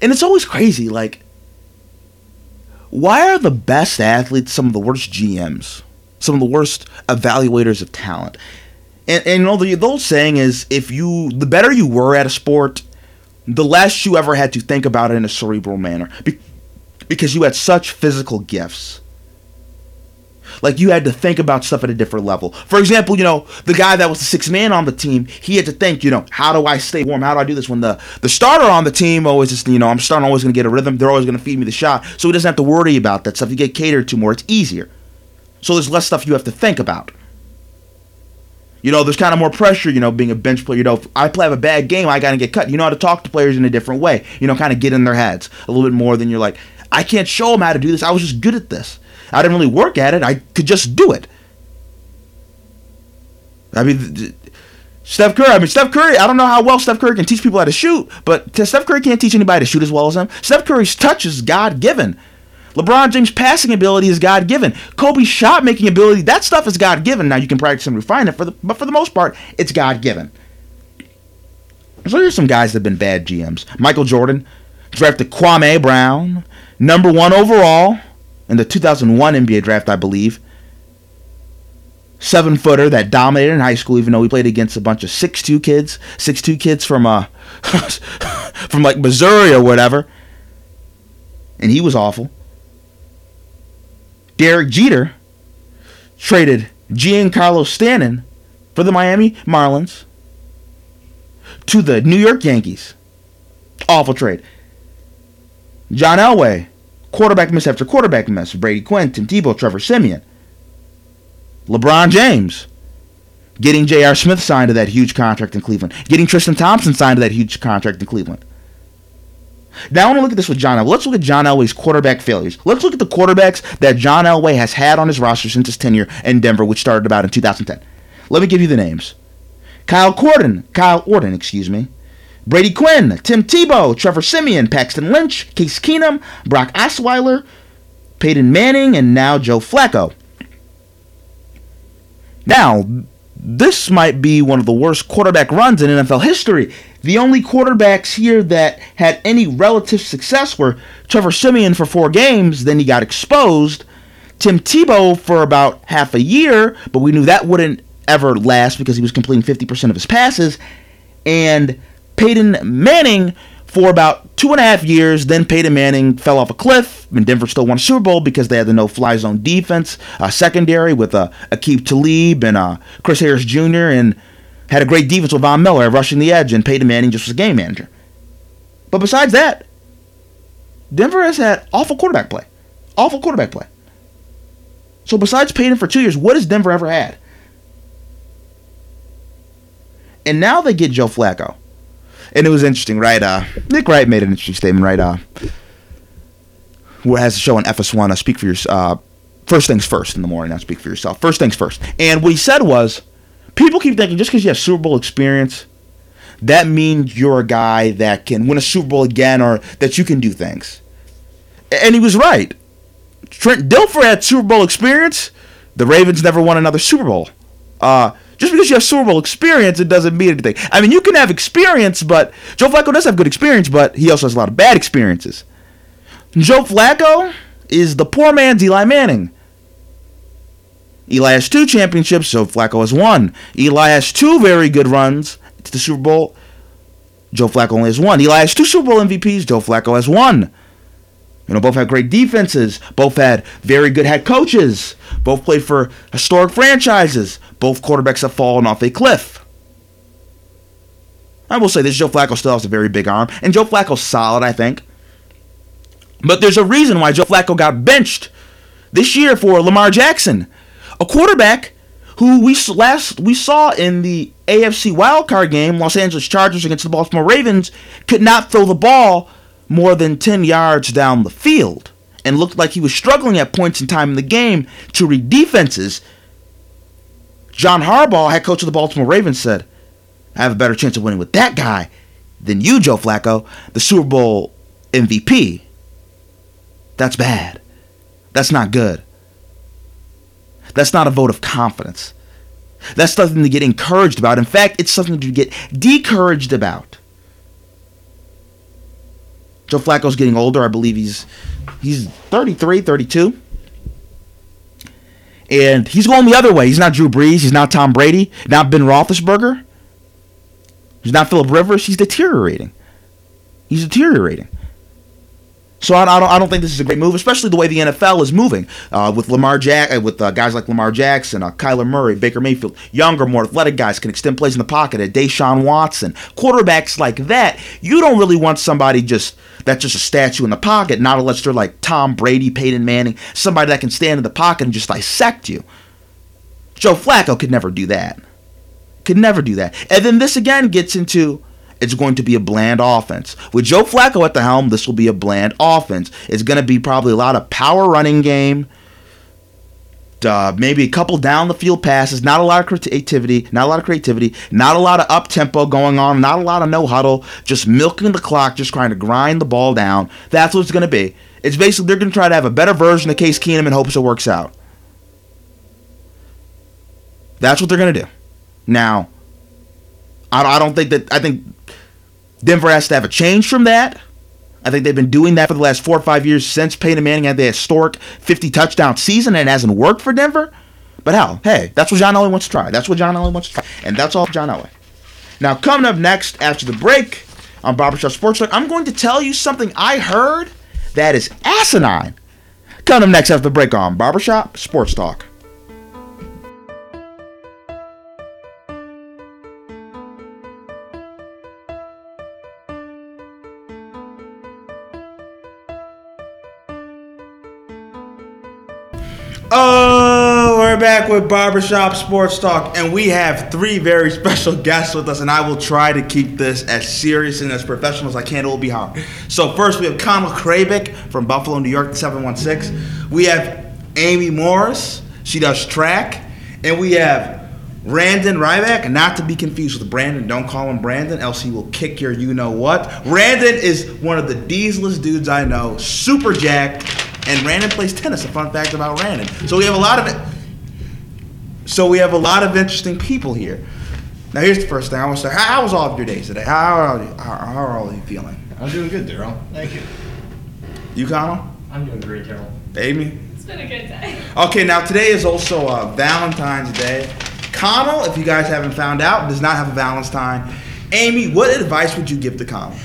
and it's always crazy. Like, why are the best athletes some of the worst GMs, some of the worst evaluators of talent? And, and you know, the, the old saying is if you, the better you were at a sport, the less you ever had to think about it in a cerebral manner. Be- because you had such physical gifts. Like you had to think about stuff at a different level. For example, you know, the guy that was the sixth man on the team, he had to think, you know, how do I stay warm? How do I do this? When the the starter on the team always just, you know, I'm starting always gonna get a rhythm, they're always gonna feed me the shot. So he doesn't have to worry about that stuff. You get catered to more, it's easier. So there's less stuff you have to think about. You know, there's kind of more pressure, you know, being a bench player. You know, if I play have a bad game, I got to get cut. You know how to talk to players in a different way. You know, kind of get in their heads a little bit more than you're like, I can't show them how to do this. I was just good at this. I didn't really work at it. I could just do it. I mean, Steph Curry. I mean, Steph Curry. I don't know how well Steph Curry can teach people how to shoot, but Steph Curry can't teach anybody to shoot as well as him. Steph Curry's touch is God given. LeBron James' passing ability is God given. Kobe's shot making ability, that stuff is God given. Now you can practice and refine it, for the, but for the most part, it's God given. So here's some guys that have been bad GMs. Michael Jordan drafted Kwame Brown, number one overall in the 2001 NBA draft, I believe. Seven footer that dominated in high school, even though he played against a bunch of six-two kids, six-two kids from uh from like Missouri or whatever, and he was awful. Derek Jeter traded Giancarlo Stanton for the Miami Marlins to the New York Yankees. Awful trade. John Elway, quarterback miss after quarterback miss. Brady Quinn, Tim Tebow, Trevor Siemian, LeBron James getting J.R. Smith signed to that huge contract in Cleveland. Getting Tristan Thompson signed to that huge contract in Cleveland. Now I want to look at this with John Elway. Let's look at John Elway's quarterback failures. Let's look at the quarterbacks that John Elway has had on his roster since his tenure in Denver, which started about in 2010. Let me give you the names. Kyle Corden, Kyle Orton, excuse me. Brady Quinn, Tim Tebow, Trevor Siemian, Paxton Lynch, Case Keenum, Brock Osweiler, Peyton Manning, and now Joe Flacco. Now, this might be one of the worst quarterback runs in NFL history. The only quarterbacks here that had any relative success were Trevor Siemian for four games, then he got exposed. Tim Tebow for about half a year, but we knew that wouldn't ever last because he was completing 50% of his passes. And Peyton Manning for about two and a half years. Then Peyton Manning fell off a cliff, and Denver still won a Super Bowl because they had the no-fly zone defense, uh, secondary with uh, Aqib Talib and uh, Chris Harris Jr. and had a great defense with Von Miller rushing the edge, and Peyton Manning just was a game manager. But besides that, Denver has had awful quarterback play, awful quarterback play. So besides Peyton for two years, what has Denver ever had? And now they get Joe Flacco. And it was interesting, right? Uh, Nick Wright made an interesting statement, right? Uh, who has a show on FS1, uh, Speak for Your, uh, First Things First in the morning, not Speak for Yourself. First Things First. And what he said was, people keep thinking just because you have Super Bowl experience, that means you're a guy that can win a Super Bowl again or that you can do things. And he was right. Trent Dilfer had Super Bowl experience. The Ravens never won another Super Bowl. Uh, just because you have Super Bowl experience, it doesn't mean anything. I mean, you can have experience, but Joe Flacco does have good experience, but he also has a lot of bad experiences. Joe Flacco is the poor man's Eli Manning. Eli has two championships, Joe Flacco has one. Eli has two very good runs to the Super Bowl. Joe Flacco only has one. Eli has two Super Bowl MVPs. Joe Flacco has one. You know, both had great defenses. Both had very good head coaches. Both played for historic franchises. Both quarterbacks have fallen off a cliff. I will say this: Joe Flacco still has a very big arm, and Joe Flacco's solid, I think. But there's a reason why Joe Flacco got benched this year for Lamar Jackson, a quarterback who we last we saw in the AFC wildcard game, Los Angeles Chargers against the Baltimore Ravens, could not throw the ball more than 10 yards down the field and looked like he was struggling at points in time in the game to read defenses. John Harbaugh, head coach of the Baltimore Ravens, said, I have a better chance of winning with that guy than you, Joe Flacco, the Super Bowl MVP. That's bad. That's not good. That's not a vote of confidence. That's something to get encouraged about. In fact, it's something to get discouraged about. Joe Flacco's getting older. I believe he's he's 33, 32. And he's going the other way. He's not Drew Brees. He's not Tom Brady. Not Ben Roethlisberger. He's not Philip Rivers. He's deteriorating. He's deteriorating. So I, I, don't, I don't think this is a great move, especially the way the NFL is moving uh, with Lamar Jack uh, with uh, guys like Lamar Jackson, uh, Kyler Murray, Baker Mayfield, younger, more athletic guys can extend plays in the pocket. At Deshaun Watson, quarterbacks like that, you don't really want somebody just that's just a statue in the pocket, not unless they're like Tom Brady, Peyton Manning, somebody that can stand in the pocket and just dissect you. Joe Flacco could never do that. Could never do that. And then this again gets into it's going to be a bland offense. With Joe Flacco at the helm, this will be a bland offense. It's going to be probably a lot of power running game. Uh, maybe a couple down the field passes, not a lot of creativity, not a lot of creativity, not a lot of up tempo going on, not a lot of no huddle, just milking the clock, just trying to grind the ball down. That's what it's going to be. It's basically they're going to try to have a better version of Case Keenum and hopes it works out. That's what they're going to do. Now, I, I don't think that I think Denver has to have a change from that. I think they've been doing that for the last four or five years since Peyton Manning had the historic 50 touchdown season, and it hasn't worked for Denver. But hell, hey, that's what John Elway wants to try. That's what John Elway wants to try. And that's all John Elway. Now, coming up next after the break on Barbershop Sports Talk, I'm going to tell you something I heard that is asinine. Coming up next after the break on Barbershop Sports Talk. Oh, we're back with Barbershop Sports Talk, and we have three very special guests with us, and I will try to keep this as serious and as professional as I can. It will be hard. So, first, we have Connell Krabick from Buffalo, New York, 716. We have Amy Morris, she does track, and we have Randon Ryback, not to be confused with Brandon. Don't call him Brandon, else he will kick your you know what. Randon is one of the dieselest dudes I know, super jacked and Randon plays tennis. A fun fact about Randon. So we have a lot of it. So we have a lot of interesting people here. Now here's the first thing I want to say. How, how was all of your days today? How are, you, how, how are all of you feeling? I'm doing good, Daryl. Thank you. You, Connell? I'm doing great, Daryl. Amy? It's been a good day. Okay, now today is also uh, Valentine's Day. Connell, if you guys haven't found out, does not have a Valentine. Amy, what advice would you give to Connell?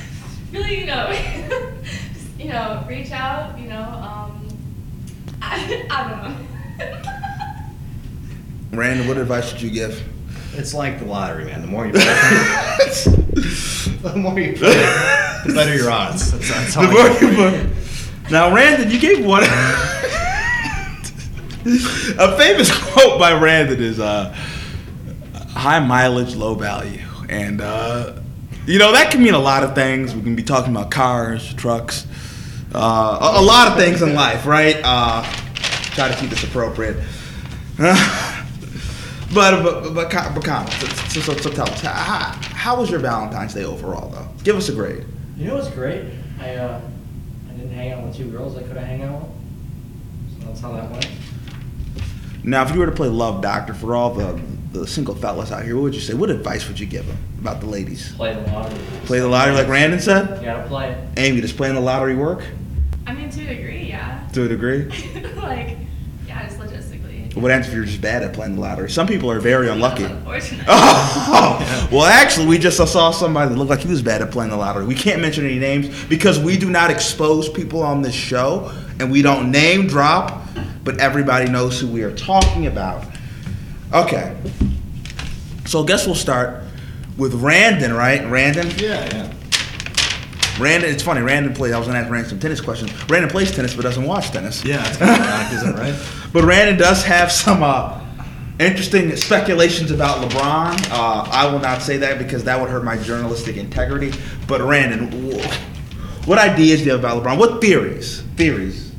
really, you know, just, you know, reach out, you know, I, I don't know. Randall, what advice would you give? It's like the lottery, man. The more you play, the more you play, the better your odds. That's, that's how The I more you put- Now, Randon, you gave one. a famous quote by Randon is uh, high mileage, low value. And, uh, you know, that can mean a lot of things. We can be talking about cars, trucks, uh, a, a lot of things in life, right? Uh, try to keep this appropriate. but, but, but, but, but Connor, so, so, so, so tell us, how, how was your Valentine's Day overall, though? Give us a grade. You know what's great? I uh, I didn't hang out with two girls I could have hang out with. So that's how that went. Now, if you were to play Love Doctor for all the the single fellas out here, what would you say? What advice would you give them about the ladies? Play the lottery. Play the lottery, like Randon said. You gotta play it. Amy, does playing the lottery work I mean, to a degree, yeah. to a degree? like, yeah, just logistically. What happens if you're just bad at playing the lottery? Some people are very unlucky. That's unfortunate. Oh, well, actually, we just saw somebody that looked like he was bad at playing the lottery. We can't mention any names because we do not expose people on this show and we don't name drop, but everybody knows who we are talking about. Okay. So, I guess we'll start with Randon, right? Randon? Yeah, yeah. Randon, it's funny. Randon plays. I was gonna ask Randon some tennis questions. Randon plays tennis, but doesn't watch tennis. Yeah, that's kind of ironic, isn't it, right? But Randon does have some uh, interesting speculations about LeBron. Uh, I will not say that because that would hurt my journalistic integrity. But Randon, wh- what ideas do you have about LeBron? What theories? Theories.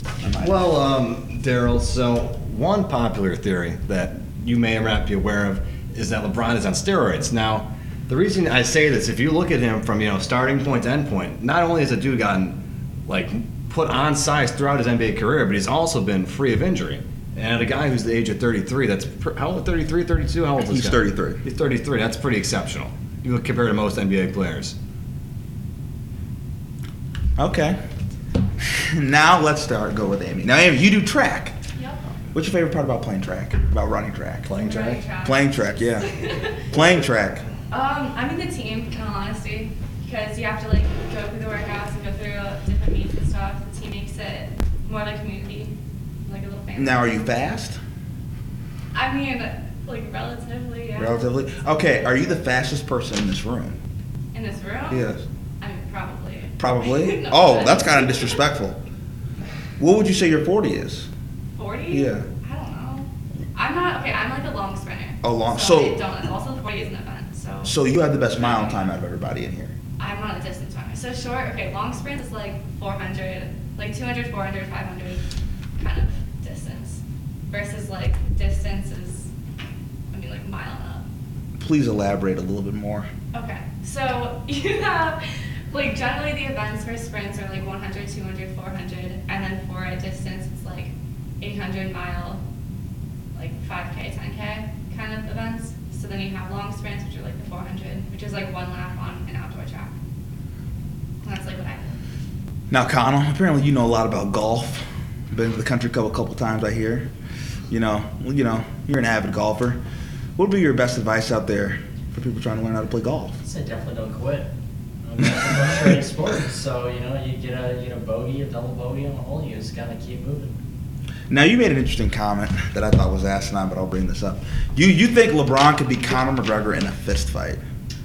Well, um, Daryl, so one popular theory that you may or may not be aware of is that LeBron is on steroids. Now, the reason I say this, if you look at him from you know starting point to end point, not only has a dude gotten like put on size throughout his NBA career, but he's also been free of injury. And a guy who's the age of 33, that's how old? 33, 32? How old is this He's guy? 33. He's 33. That's pretty exceptional. You look compared to most NBA players. Okay. now let's start. Go with Amy. Now, Amy, you do track. Yep. What's your favorite part about playing track? About running track? Playing track. Running track. Playing track, yeah. Playing track. Um, I mean the team, in all honesty, because you have to like go through the workouts and go through different meets and stuff. The team makes it more like a community, like a little family. Now, are you fast? I mean, like relatively, yeah. Relatively. Okay. Are you the fastest person in this room? In this room. Yes. I mean, probably. Probably. No, oh, that's kind of disrespectful. What would you say your 40 is? Forty. Yeah. I don't know. I'm not okay. I'm like a long sprinter. A long- So, I don't. Also, forty is an event, so. So you have the best mile time out of everybody in here. I'm not a distance runner. So short, okay, long sprint is like 400, like 200, 400, 500 kind of distance. Versus like distance is, I mean, like mile and up. Please elaborate a little bit more. Okay, so you have, like generally the events for sprints are like 100, 200, 400, and then for a distance it's like 800 mile, like 5K, 10K kind of events. So then you have long sprints, which are like the 400, which is like one lap on an outdoor track. And that's like what I do. Now, Connell, apparently you know a lot about golf. Been to the country club a couple times, I hear. You know, you know, you're an avid golfer. What would be your best advice out there for people trying to learn how to play golf? I'd say definitely don't quit. Um, it's a frustrating sport, so you know you get a you know bogey a double bogey on the hole, you just gotta keep moving. Now, you made an interesting comment that I thought was asinine, but I'll bring this up. You you think LeBron could beat Conor McGregor in a fist fight?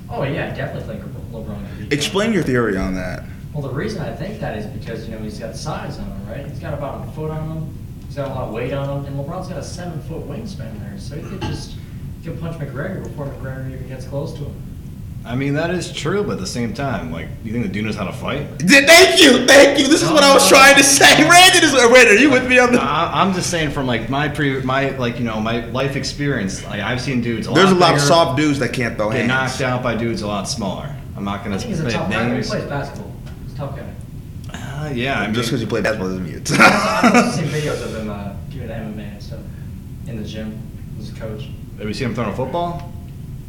Oh yeah, I definitely think LeBron could be. Explain your theory on that. Well, the reason I think that is because you know he's got size on him, right? He's got about a foot on him. He's got a lot of weight on him, and LeBron's got a seven foot wingspan there, so he could just he could punch McGregor before McGregor even gets close to him. I mean, that is true, but at the same time, like, do you think the dude knows how to fight? Thank you, thank you. This is what I was trying to say. Brandon is. Brandon, are you with me on the? I, I'm just saying from like my pre, my like you know my life experience. Like I've seen dudes. A There's a lot lot of soft dudes that can't throw get hands. knocked out by dudes a lot smaller. I'm not gonna I think he's a say tough guy. He plays basketball. He's a tough guy. Uh, yeah, I mean, Just because you play basketball doesn't mean it's. I've seen videos of him uh, doing MMA and stuff in the gym as a coach. have you seen him throwing a football?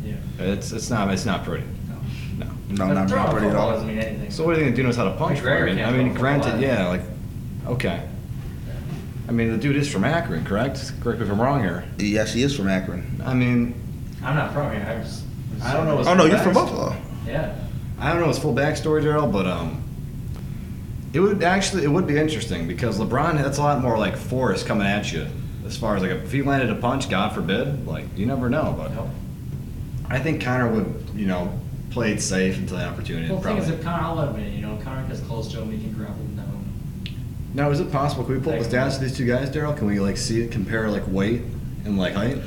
Yeah. It's it's not it's not pretty. No. No. no, But not pretty at football all. doesn't mean anything. So what do you think the dude knows how to punch? McGregor I mean, can't I mean, throw a granted, either. yeah, like okay. I mean, the dude is from Akron, correct? Correct me if I'm wrong here. Yes, he is from Akron. I mean, I'm not from here. I just. I don't know his Oh no, you're from Back- Buffalo. Yeah. I don't know his full backstory, Daryl, but um, It would actually it would be interesting because LeBron that's a lot more like force coming at you. As far as like if he landed a punch, God forbid, like you never know. But Nope. I think Conor would, you know, play it safe until the opportunity. Well, the thing is, probably. if Conor, I'll let him in. You know, Conor gets close to him, he can grapple him down. Now, is it possible? Can we pull up the stats of these two guys, Daryl? Can we like see it, compare like weight and like height?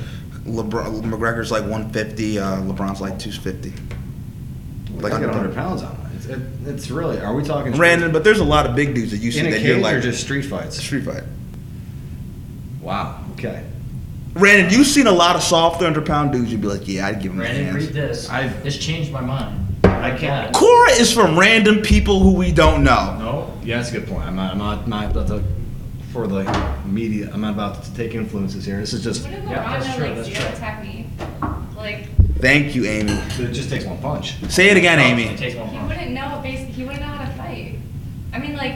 LeBron, McGregor's like 150. Uh, LeBron's like 250. Like I got 100 pounds on it. It's, it, it's really. Are we talking? street- Randon, but there's a lot of big dudes that you see in a that cage you're like or just street fights? street fight. Wow. Okay. Randon, you've seen a lot of soft 300 pound dudes. You'd be like, yeah, I'd give him a Brandon, read this. I've- this changed my mind. I can't- Cora is from random people who we don't know. No. Yeah, that's a good point. I'm not. I'm not, I'm not about to for the media. I'm not about to take influences here. This is just. What if Yeah, that's true, like that's zero true. attack me? Like Thank you, Amy. It just takes one punch. Say it again, Amy. It Amy. takes one punch. he wouldn't know basic. He wouldn't know how to fight. I mean, like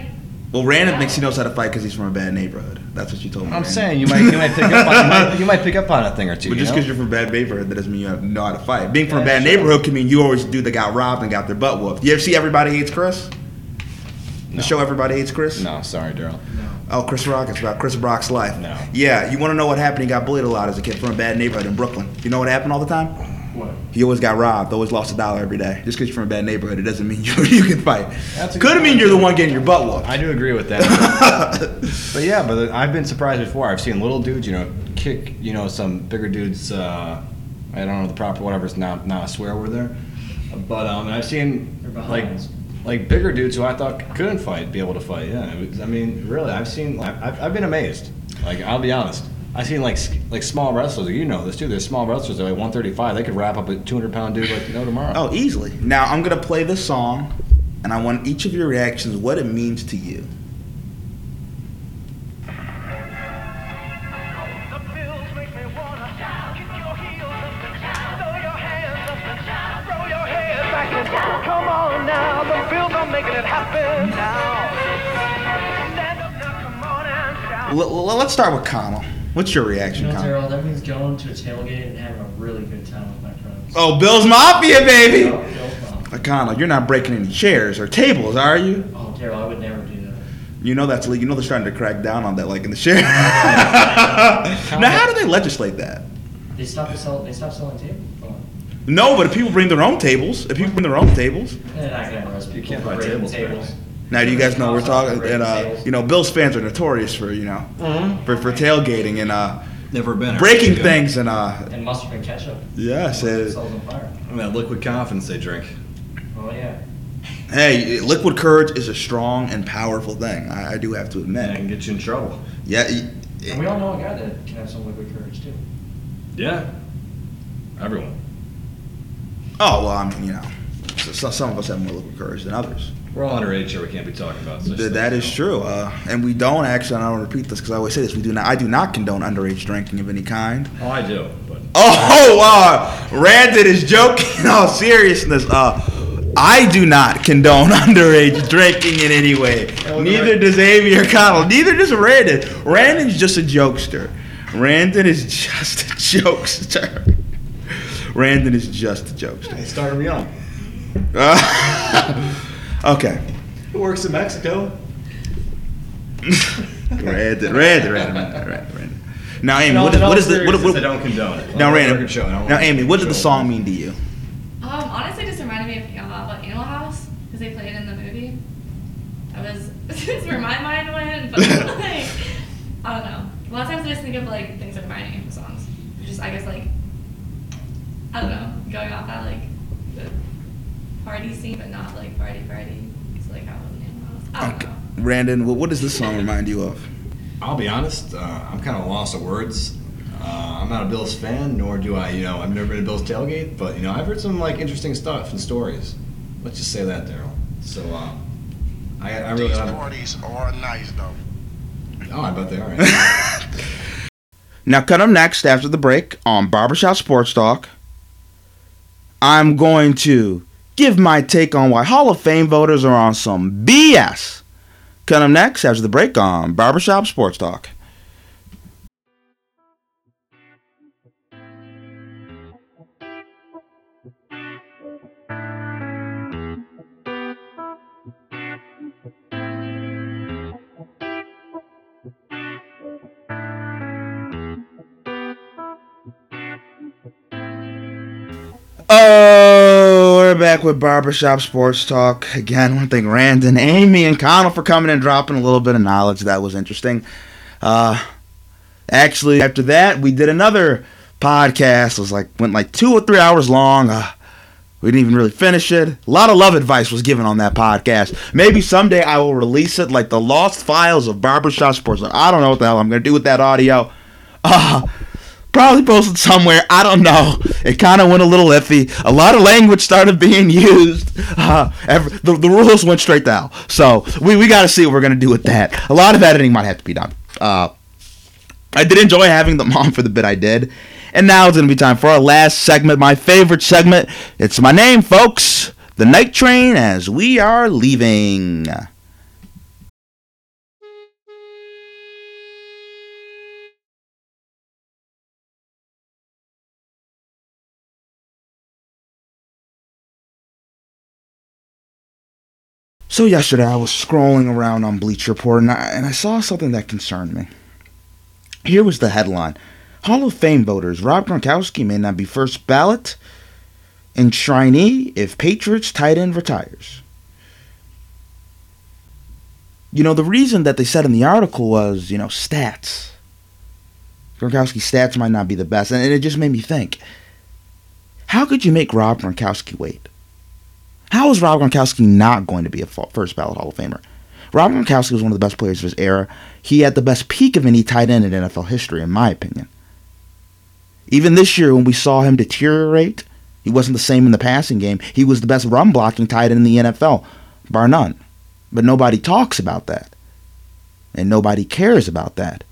Well, Randon thinks he knows how to fight because he's from a bad neighborhood. That's what you told me. I'm Random. saying you might you might pick up on, you, might, you might pick up on a thing or two. But just because you're from a bad neighborhood, that doesn't mean you have- know how to fight. Being from a bad sure. neighborhood can mean you always do that got robbed and got their butt whooped. You ever see Everybody Hates Chris? The show Everybody Hates Chris? No, sorry, Daryl. No. Oh, Chris Rock. It's about Chris Rock's life. No. Yeah, you want to know what happened? He got bullied a lot as a kid from a bad neighborhood in Brooklyn. You know what happened all the time? What? He always got robbed. Always lost a dollar every day. Just because you're from a bad neighborhood, it doesn't mean you you can fight. That's a Could good mean you're the one getting your butt whooped. I do agree with that. but yeah, but I've been surprised before. I've seen little dudes, you know, kick, you know, some bigger dudes. Uh, I don't know the proper whatever. It's not not a swear word there. But um, I've seen like like bigger dudes who I thought couldn't fight be able to fight. Yeah, it was, I mean, really, I've seen. I've, I've been amazed. Like I'll be honest. I've seen like like small wrestlers. You know this too. There's small wrestlers that are like 135. They could wrap up a 200 pound dude like no tomorrow. Oh, easily. Now I'm gonna play this song, and I want each of your reactions what it means to you. Come on now, the bills are making it happen now. Stand up now, come on and shout. L- l- let's start with Connell. What's your You reaction, know, Connell? Daryl, that means going to a tailgate and having a really good time with my friends. Oh, Bills Mafia, baby. Oh, Bill's mom. Uh, you're not breaking any chairs or tables, are you? Oh, Daryl, I would never do that. You know that's legal. You know they're starting to crack down on that, like in the share. now, how do they legislate that? They stopped selling. They stop selling tables. No, but if people bring their own tables, if people bring their own tables. They're not gonna arrest people can't for buy breaking tables, man. Now, do you guys know we're talking? Breaking And uh, you know, Bills fans are notorious for you know for, for tailgating and uh, Never been. breaking things and uh, And mustard and ketchup. yes. It sells on. And that liquid confidence they drink. Oh yeah. hey, liquid courage is a strong and powerful thing. I, I do have to admit. And that can get you in trouble. Yeah. y- And we all know a guy that can have some liquid courage too. Yeah. Everyone. Oh well, I mean, you know, so, so some of us have more liquid courage than others. We're all underage here. We can't be talking about such Th- that is true, uh, and we don't actually. And I don't repeat this because I always say this. We do not. I do not condone underage drinking of any kind. Oh, I do. But Oh, uh, Randon is joking. In all seriousness, uh, I do not condone underage drinking in any way. Neither does Amy or Connell. Neither does Randon. Randon's just a jokester. Randon is just a jokester. Randon is just a jokester. He started young. Uh, okay. Who works in Mexico? Randon, Randon, Randon, Randon, Randon, Randon. Now, Amy, No, what, is, what is the what, seriousness, what, I don't condone it. now, On the show, now, Amy, what did the song mean to you? Um, honestly, just reminded me of uh, what Animal House because they played it in the movie. That was that's where my mind went, but like I don't know. A lot of times I just think of like things that remind me of songs. Just I guess like I don't know, going off that like the party scene, but not like party party. It's like how it was in Animal House. I don't Okay. know. Randon, what, what does this song remind you of? I'll be honest. Uh, I'm kind of lost of words. Uh, I'm not a Bills fan, nor do I. You know, I've never been to Bills tailgate, but you know, I've heard some like interesting stuff and stories. Let's just say that, Daryl. So, uh, I, I really. These don't- parties are nice though. Oh, I bet they are. Now, cut up next after the break on Barbershop Sports Talk. I'm going to give my take on why Hall of Fame voters are on some BS. Coming them next after the break on Barbershop Sports Talk. Uh back with Barbershop Sports Talk. Again, to thank Randon, Amy, and Connell for coming and dropping a little bit of knowledge. That was interesting. Uh, actually, after that, we did another podcast. It was like went like two or three hours long. Uh, we didn't even really finish it. A lot of love advice was given on that podcast. Maybe someday I will release it like the lost files of Barbershop Sports. I don't know what the hell I'm going to do with that audio. Uh, probably posted somewhere. I don't know. It kind of went a little iffy. A lot of language started being used. Uh, the, the rules went straight down. So we, we got to see what we're going to do with that. A lot of editing might have to be done. Uh, I did enjoy having them on for the bit I did. And now it's going to be time for our last segment, my favorite segment. It's my name, folks. The Night Train as we are leaving. So yesterday I was scrolling around on Bleacher Report and I, and I saw something that concerned me. Here was the headline. Hall of Fame voters, Rob Gronkowski may not be first ballot enshrinee if Patriots tight end retires. You know, the reason that they said in the article was, you know, stats. Gronkowski's stats might not be the best, and it just made me think. How could you make Rob Gronkowski wait? How is Rob Gronkowski not going to be a first ballot Hall of Famer? Rob Gronkowski was one of the best players of his era. He had the best peak of any tight end in NFL history, in my opinion. Even this year, when we saw him deteriorate, he wasn't the same in the passing game. He was the best run blocking tight end in the NFL, bar none. But nobody talks about that. And nobody cares about that.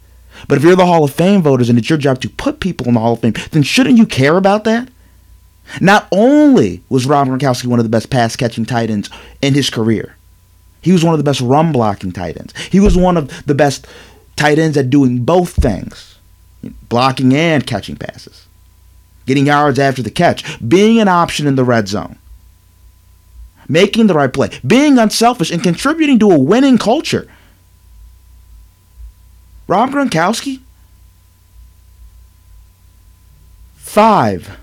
But if you're the Hall of Fame voters and it's your job to put people in the Hall of Fame, then shouldn't you care about that? Not only was Rob Gronkowski one of the best pass catching tight ends in his career, he was one of the best run blocking tight ends. He was one of the best tight ends at doing both things blocking and catching passes, getting yards after the catch, being an option in the red zone, making the right play, being unselfish, and contributing to a winning culture. Rob Gronkowski, five,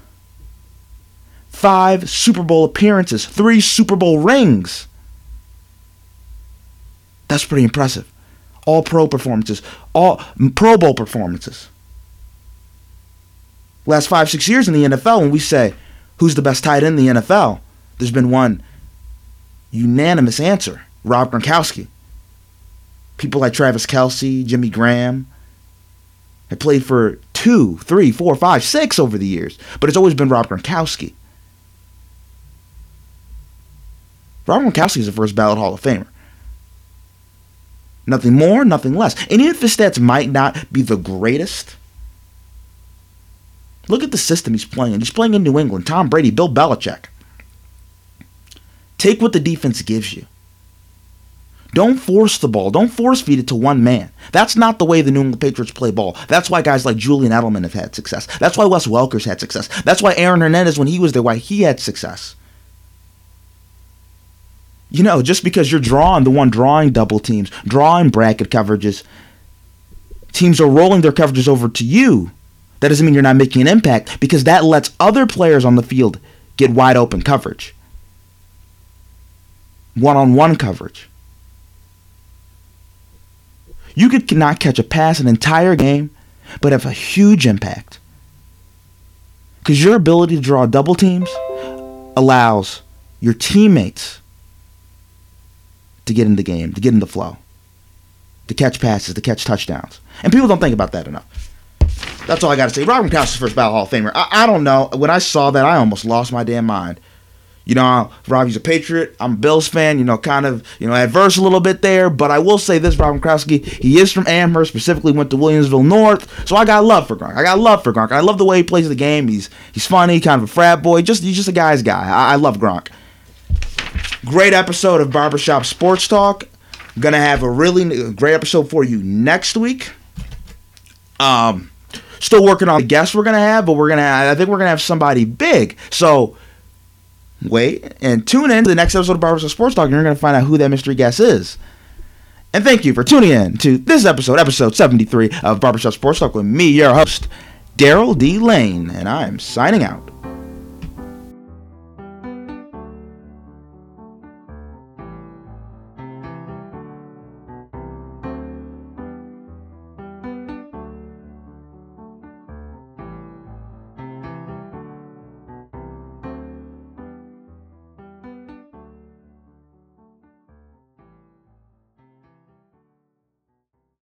five Super Bowl appearances, three Super Bowl rings. That's pretty impressive. All pro performances, all Pro Bowl performances last five, six years in the NFL, when we say who's the best tight end in the NFL, there's been one unanimous answer Rob Gronkowski. People like Travis Kelce, Jimmy Graham have played for two, three, four, five, six over the years, but it's always been Rob Gronkowski. Rob is a first ballot Hall of Famer. Nothing more, nothing less. And even if his stats might not be the greatest, Look at the system he's playing. He's playing in New England. Tom Brady, Bill Belichick. Take what the defense gives you. Don't force the ball. Don't force feed it to one man. That's not the way the New England Patriots play ball. That's why guys like Julian Edelman have had success. That's why Wes Welker's had success. That's why Aaron Hernandez, when he was there, why he had success. You know, just because you're drawing the one drawing double teams, drawing bracket coverages, teams are rolling their coverages over to you that doesn't mean you're not making an impact because that lets other players on the field get wide open coverage. One on one coverage. You could not catch a pass an entire game, but have a huge impact. Because your ability to draw double teams allows your teammates to get in the game, to get in the flow, to catch passes, to catch touchdowns. And people don't think about that enough. That's all I got to say. Rob Gronkowski's first ballot Hall of Famer. I, I, don't know. When I saw that, I almost lost my damn mind. You know, Robbie's a Patriot. I'm a Bills fan. You know, kind of you know adverse a little bit there, but I will say this: Rob Gronkowski, he is from Amherst. Specifically, went to Williamsville North, so I got love for Gronk. I got love for Gronk. I love the way he plays the game. He's he's funny, kind of a frat boy. Just he's just a guy's guy. I, I love Gronk. Great episode of Barbershop Sports Talk. Gonna have a really great episode for you next week. Um Still working on the guests we're gonna have, but we're gonna I think we're gonna have somebody big. So wait and tune in to the next episode of Barbershop Sports Talk, and you're gonna find out who that mystery guest is. And thank you for tuning in to this episode, episode 73 of Barbershop Sports Talk with me, your host, Daryl D. Lane, and I'm signing out.